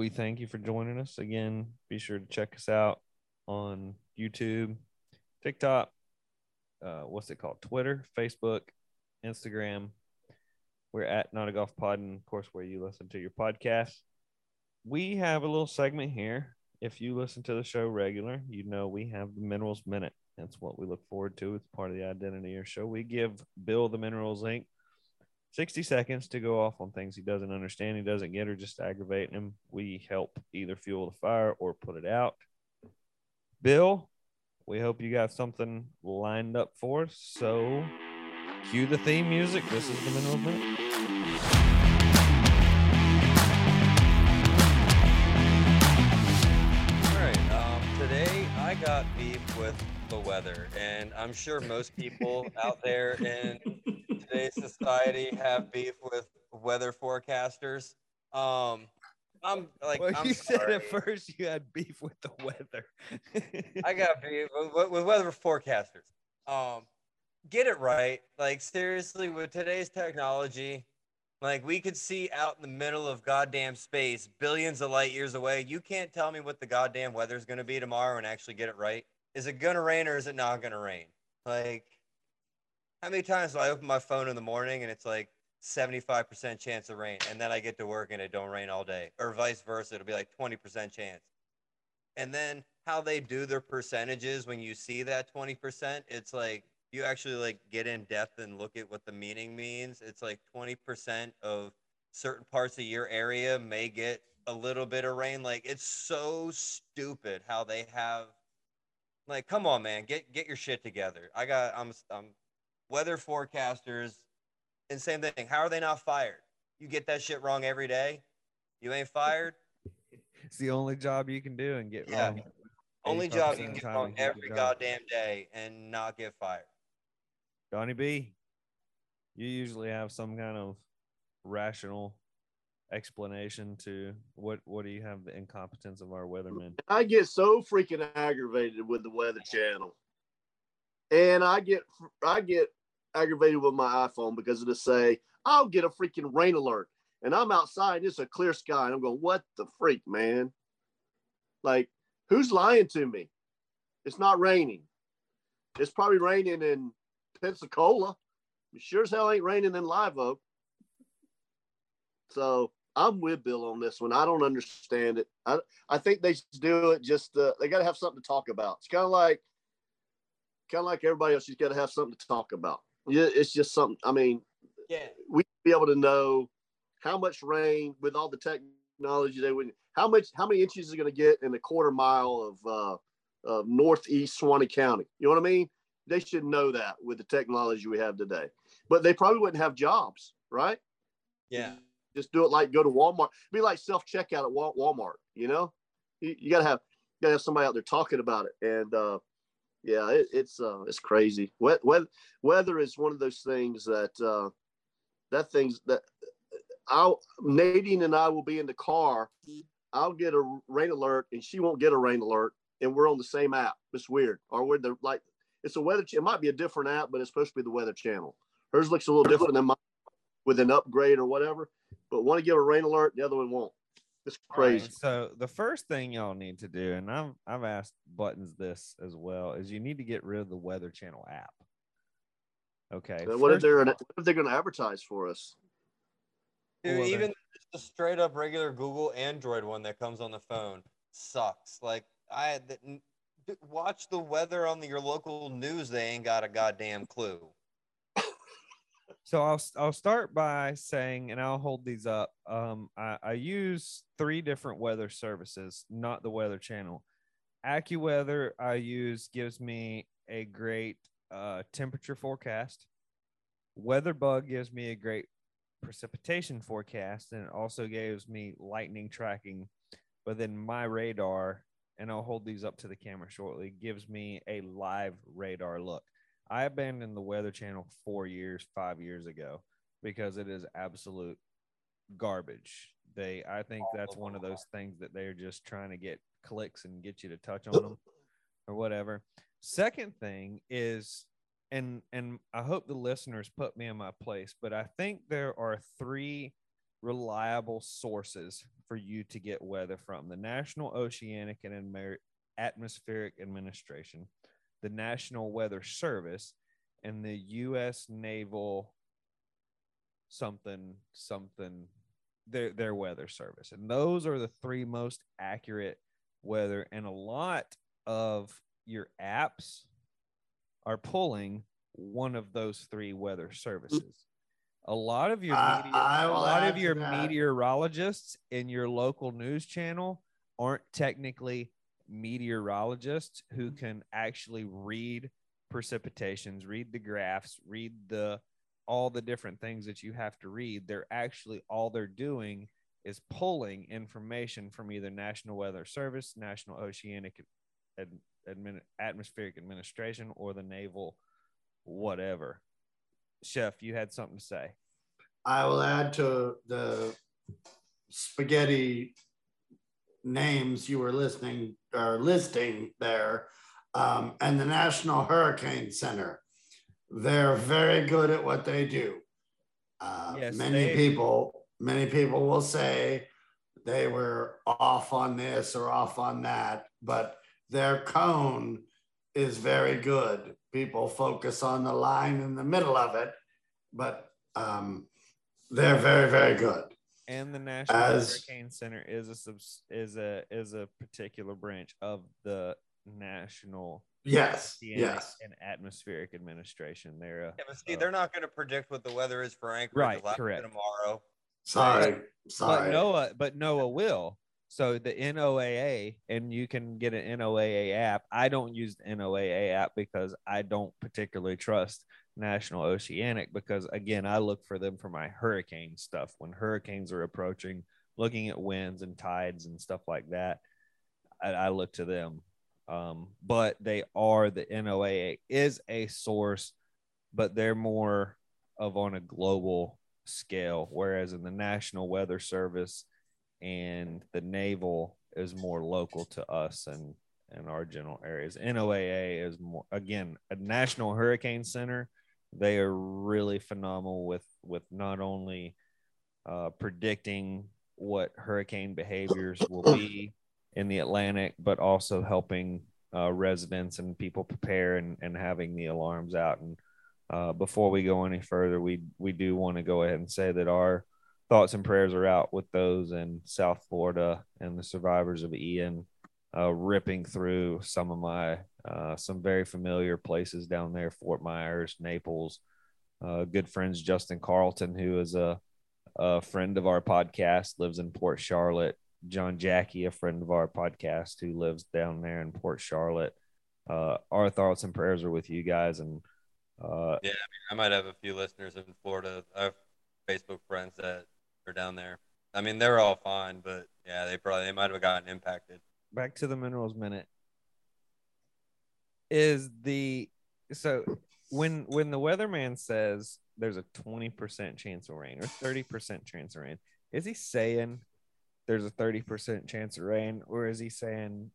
We thank you for joining us again. Be sure to check us out on YouTube, TikTok, uh, what's it called? Twitter, Facebook, Instagram. We're at Not a Golf Pod, and of course, where you listen to your podcast. We have a little segment here. If you listen to the show regular, you know we have the Minerals Minute. That's what we look forward to. It's part of the identity of your show. We give Bill the Minerals Inc. 60 seconds to go off on things he doesn't understand, he doesn't get, or just aggravating him. We help either fuel the fire or put it out. Bill, we hope you got something lined up for us. So, cue the theme music. This is the Mineral Minute. All right. Um, today I got beef with the weather, and I'm sure most people out there in today's society have beef with weather forecasters. Um, I'm like, well, I'm you said at first you had beef with the weather. *laughs* I got beef with, with weather forecasters. Um, get it right. Like seriously, with today's technology, like we could see out in the middle of goddamn space, billions of light years away. You can't tell me what the goddamn weather's gonna be tomorrow and actually get it right. Is it gonna rain or is it not gonna rain? Like, how many times do I open my phone in the morning and it's like 75% chance of rain, and then I get to work and it don't rain all day, or vice versa? It'll be like 20% chance and then how they do their percentages when you see that 20% it's like you actually like get in depth and look at what the meaning means it's like 20% of certain parts of your area may get a little bit of rain like it's so stupid how they have like come on man get get your shit together i got i'm i'm weather forecasters and same thing how are they not fired you get that shit wrong every day you ain't fired *laughs* it's the only job you can do and get Yeah. wrong. Only job you can get wrong every goddamn day and not get fired. Johnny B, you usually have some kind of rational explanation to what what do you have the incompetence of our weathermen? I get so freaking aggravated with the Weather Channel, and I get I get aggravated with my iPhone because it'll say I'll get a freaking rain alert, and I'm outside and it's a clear sky, and I'm going, what the freak, man? Like, who's lying to me? It's not raining. It's probably raining in Pensacola. It sure as hell ain't raining in Live Oak. So I'm with Bill on this one. I don't understand it. I I think they should do it just uh, they got to have something to talk about. It's kind of like kind of like everybody else. You got to have something to talk about. Yeah, it's just something. I mean, Yeah. we be able to know how much rain with all the technology they would. How much? How many inches is going to get in a quarter mile of uh, of northeast Suwannee County? You know what I mean? They should know that with the technology we have today. But they probably wouldn't have jobs, right? Yeah. Just do it like go to Walmart. Be like self checkout at Walmart. You know, you, you gotta have you gotta have somebody out there talking about it. And uh, yeah, it, it's uh, it's crazy. Weather, weather is one of those things that uh, that things that I'll Nadine and I will be in the car. I'll get a rain alert and she won't get a rain alert, and we're on the same app. It's weird. Or we're the like it's a weather. It might be a different app, but it's supposed to be the Weather Channel. Hers looks a little different than mine with an upgrade or whatever. But one to give a rain alert, the other one won't. It's crazy. Right, So the first thing y'all need to do, and I've I've asked Buttons this as well, is you need to get rid of the Weather Channel app. Okay. But what if they're what if they're going to advertise for us? Dude, Well, even just a straight up regular Google Android one that comes on the phone sucks. Like I had the, watch the weather on the, your local news. They ain't got a goddamn clue. So I'll I'll start by saying, and I'll hold these up. Um, I, I use three different weather services, not the Weather Channel. AccuWeather I use gives me a great uh, temperature forecast. WeatherBug gives me a great precipitation forecast, and it also gives me lightning tracking. But then my radar, and I'll hold these up to the camera shortly, gives me a live radar look. I abandoned the Weather Channel four years, five years ago because it is absolute garbage. They, I think that's one of those things that they're just trying to get clicks and get you to touch on them *laughs* or whatever. Second thing is, and and I hope the listeners put me in my place, but I think there are three reliable sources for you to get weather from the National Oceanic and Atmospheric Administration, the National Weather Service, and the U.S. Naval something something their their weather service and those are the three most accurate weather and a lot of your apps are pulling one of those three weather services a lot of your meteor- I a lot of your that. meteorologists in your local news channel aren't technically meteorologists who mm-hmm. can actually read precipitations read the graphs read the all the different things that you have to read they're actually all they're doing is pulling information from either national weather service national oceanic Ad- Admin- atmospheric administration or the naval whatever. Chef you had something to say. I will add to the spaghetti names you were listening or listing there, um, and the National Hurricane Center. They're very good at what they do. Uh, Yes, many they- people, many people will say they were off on this or off on that, but their cone is very good. People focus on the line in the middle of it, but um, they're very, very good. And the national As- hurricane center is a subs- is a is a particular branch of the national Yes, Oceanic yes. and atmospheric administration they're a, Yeah, but see, they're not going to predict what the weather is for Anchorage Right, last correct. tomorrow. Sorry, But sorry. NOAA, but NOAA will. So the NOAA, and you can get an NOAA app. I don't use the NOAA app because I don't particularly trust National Oceanic because again, I look for them for my hurricane stuff. When hurricanes are approaching, looking at winds and tides and stuff like that, I, I look to them. Um, but they are the NOAA is a source, but they're more of on a global scale, whereas in the National Weather Service and the Naval is more local to us and and our general areas. NOAA is more again a National Hurricane Center. They are really phenomenal with with not only uh, predicting what hurricane behaviors will be in the Atlantic, but also helping uh, residents and people prepare and, and having the alarms out. And uh, before we go any further, we we do want to go ahead and say that our thoughts and prayers are out with those in South Florida and the survivors of Ian, uh, ripping through some of my uh, some very familiar places down there, Fort Myers, Naples. Uh, good friends Justin Carlton, who is a, a friend of our podcast, lives in Port Charlotte. John Jackie, a friend of our podcast, who lives down there in Port Charlotte. Uh, our thoughts and prayers are with you guys, and uh, Yeah, I, mean, I might have a few listeners in Florida. I have Facebook friends that are down there. I mean, they're all fine, but yeah, they probably they might have gotten impacted. Back to the minerals minute is the so when when the weatherman says there's a 20% chance of rain or 30% chance of rain is he saying there's a 30% chance of rain or is he saying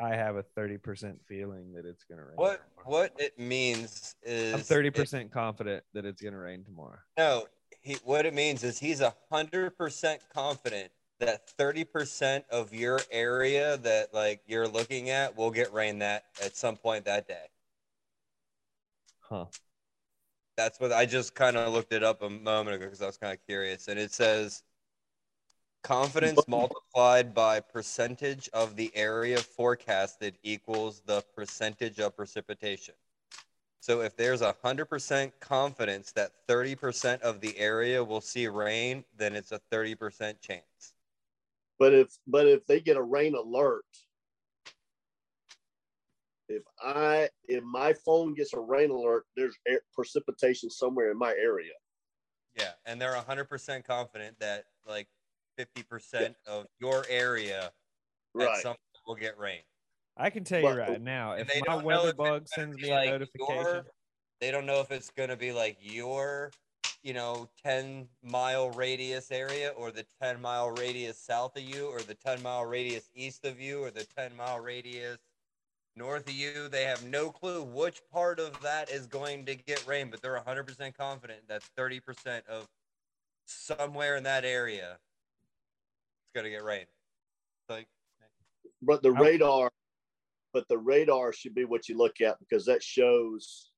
i have a 30% feeling that it's going to rain What what it means is i'm 30% confident that it's going to rain tomorrow. No, he, what it means is he's a hundred percent confident that thirty percent of your area that like you're looking at will get rain that at some point that day. huh That's what I just kind of looked it up a moment ago because I was kind of curious, and it says confidence multiplied by percentage of the area forecasted equals the percentage of precipitation. So if there's a hundred percent confidence that thirty percent of the area will see rain, then it's a thirty percent chance. But if but if they get a rain alert, if I if my phone gets a rain alert, there's air, precipitation somewhere in my area. Yeah, and they're hundred percent confident that like fifty percent of your area at Right. some point will get rain. i can tell you But- right now if they my weather bug sends be me a notification your- they don't know if it's going to be like your, you know, 10 mile radius area or the 10 mile radius south of you or the 10 mile radius east of you or the 10 mile radius north of you. They have no clue which part of that is going to get rain, but they're 100% confident that 30% of somewhere in that area, it's gonna get rain. Like But the radar, but the radar should be what you look at because that shows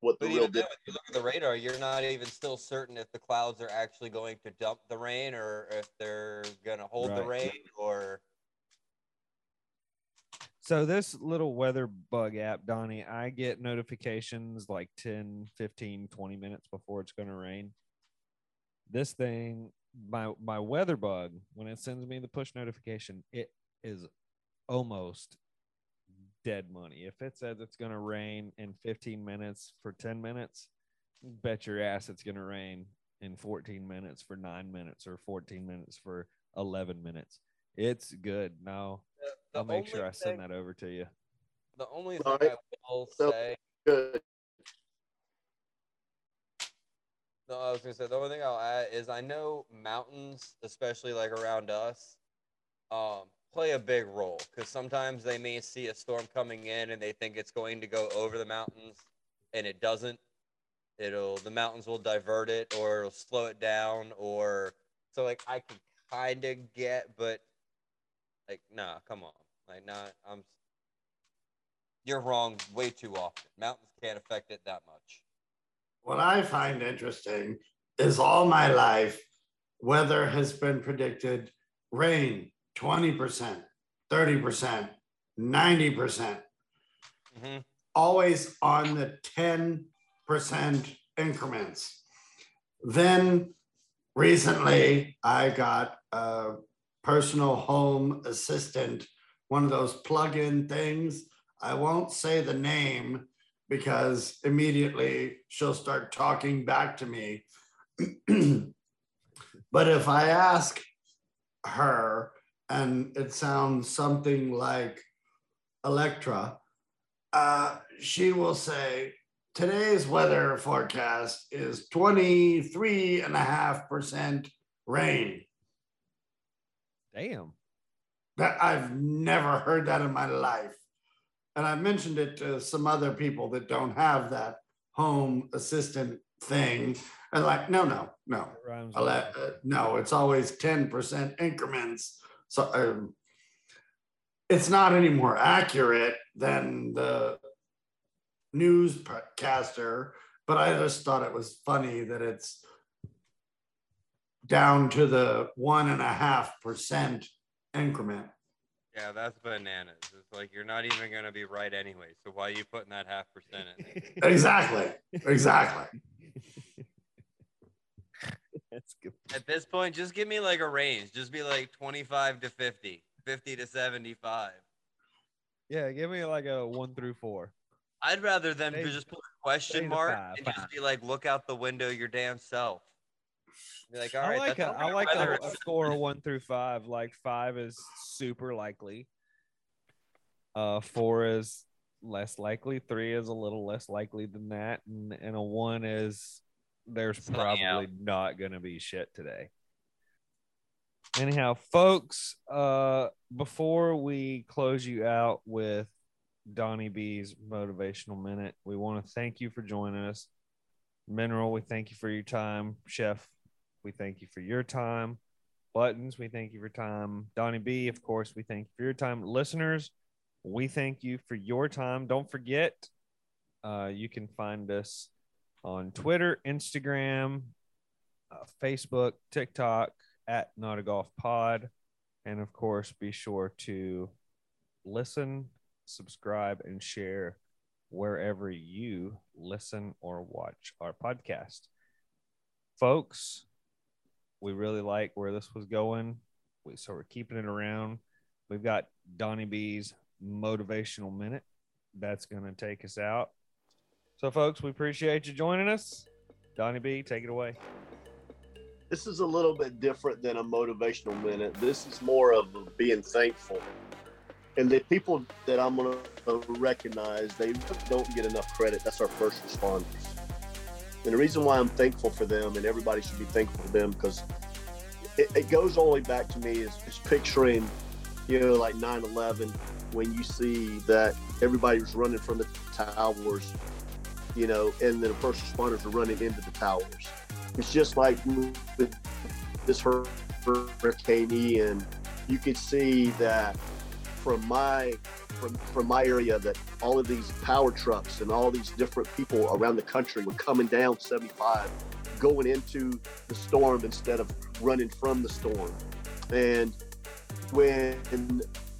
what the But real even then, dip. when you look at the radar, you're not even still certain if the clouds are actually going to dump the rain or if they're going to hold the rain or. So this little weather bug app, Donnie, I get notifications like 10, 15, 20 minutes before it's going to rain. This thing, my my weather bug, when it sends me the push notification, it is almost dead money. If it says it's going to rain in 15 minutes for 10 minutes, bet your ass it's going to rain in 14 minutes for 9 minutes or 14 minutes for 11 minutes. It's good. Now, The I'll make sure only I send thing- that over to you. The only thing Alright. I will say. Good. No, I was gonna say the only thing I'll add is I know mountains, especially like around us, um, play a big role because sometimes they may see a storm coming in and they think it's going to go over the mountains, and it doesn't. It'll the mountains will divert it or it'll slow it down or so like I can kind of get, but like nah, come on, like not I'm. You're wrong way too often. Mountains can't affect it that much. What I find interesting is all my life, weather has been predicted rain 20%, 30%, 90%, Mhm. always on the 10% increments. Then recently, I got a personal home assistant, one of those plug in things. I won't say the name because immediately she'll start talking back to me. *clears throat* but if I ask her, and it sounds something like Electra, uh, she will say, Today's weather forecast is 23.5% rain. Damn. That I've never heard that in my life. And I mentioned it to some other people that don't have that home assistant thing. And like, no, no, no. It rhymes I'll with let- uh, no, it's always 10% increments. So um, it's not any more accurate than the newscaster, but I just thought it was funny that it's down to the one and a half percent increment. Yeah, that's bananas. It's like you're not even gonna be right anyway. So why are you putting that half percent in? there? *laughs* Exactly. Exactly. *laughs* That's good. At this point, just give me like a range. Just be like 25 to 50, 50 to 75. Yeah, give me like a one through four. I'd rather them Say- just put a question mark five, and five. just be like, look out the window your damn self. Be like, all I right, like that's a, I like weather a, a score one through five. Like five is super likely. Uh, four is less likely. Three is a little less likely than that, and and a one is there's probably out. not gonna be shit today. Anyhow, folks, uh, before we close you out with Donnie B's motivational minute, we want to thank you for joining us. Mineral, we thank you for your time. Chef, we thank you for your time. Buttons, we thank you for time. Donnie B, of course, we thank you for your time. Listeners, we thank you for your time. Don't forget, uh, you can find us on Twitter, Instagram, uh, Facebook, TikTok at Not a Golf Pod. And of course, be sure to listen, subscribe, and share wherever you listen or watch our podcast. Folks, we really like where this was going. We, so we're keeping it around. We've got Donnie B's motivational minute. That's going to take us out. So, folks, we appreciate you joining us. Donnie B, take it away. This is a little bit different than a motivational minute. This is more of being thankful. And the people that I'm going to recognize, they don't get enough credit. That's our first responders. And the reason why I'm thankful for them, and everybody should be thankful for them, because it, it goes all the way back to me is, is picturing, you know, like 9 11, when you see that everybody was running from the towers, you know, and then the first responders are running into the towers. It's just like with this hurricane Ian, you could see that from my from from my area that all of these power trucks and all these different people around the country were coming down 75, going into the storm instead of running from the storm. And when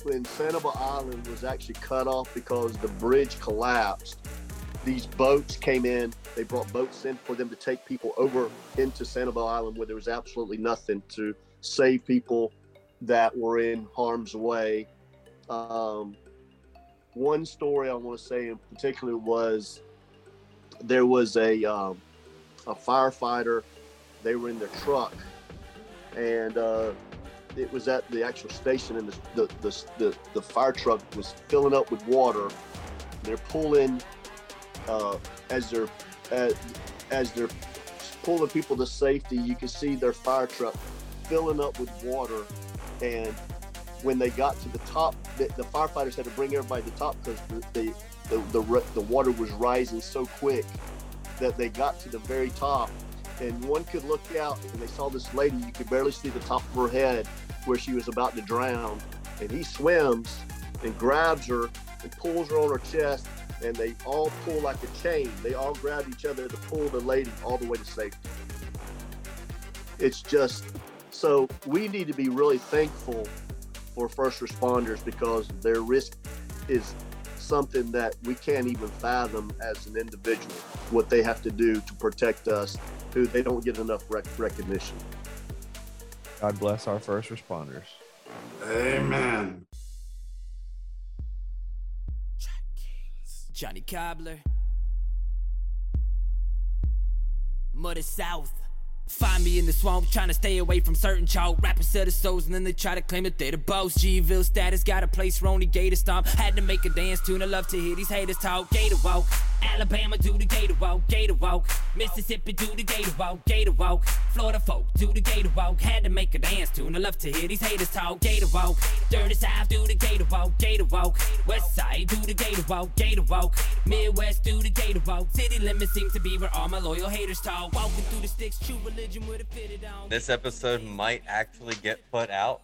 when Sanibel Island was actually cut off because the bridge collapsed, these boats came in. They brought boats in for them to take people over into Sanibel Island where there was absolutely nothing to save people that were in harm's way. Um, one story I want to say in particular was there was a um, a firefighter. They were in their truck, and uh, it was at the actual station, and the the, the the the fire truck was filling up with water. They're pulling uh, as they're as, as they're pulling people to safety. You can see their fire truck filling up with water, and when they got to the top, the, the firefighters had to bring everybody to the top because the the, the the the water was rising so quick that they got to the very top, and one could look out and they saw this lady. You could barely see the top of her head where she was about to drown, and he swims and grabs her and pulls her on her chest, and they all pull like a chain. They all grab each other to pull the lady all the way to safety. It's just so we need to be really thankful for first responders because their risk is something that we can't even fathom as an individual what they have to do to protect us who they don't get enough rec- recognition God bless our first responders. Amen. Johnny Cobbler. Muddy South. Find me in the swamp, trying to stay away from certain chalk. Rappers sell their souls and then they try to claim that they're the boss. G-Ville status got a place, Rony Gator stomp. Had to make a dance tune, I love to hear these haters talk. Gator walk. Alabama do the gator walk, gator walk. Mississippi do the gator walk, gator walk. Florida folk do the gator walk. Had to make a dance tune, I love to hear these haters talk. Gator walk. Dirty South do the gator walk, gator walk. West Side do the gator walk, gator walk. Midwest do the gator walk. City limits seem to be where all my loyal haters talk. Walking through the sticks, true religion with a fitted on. This episode might actually get put out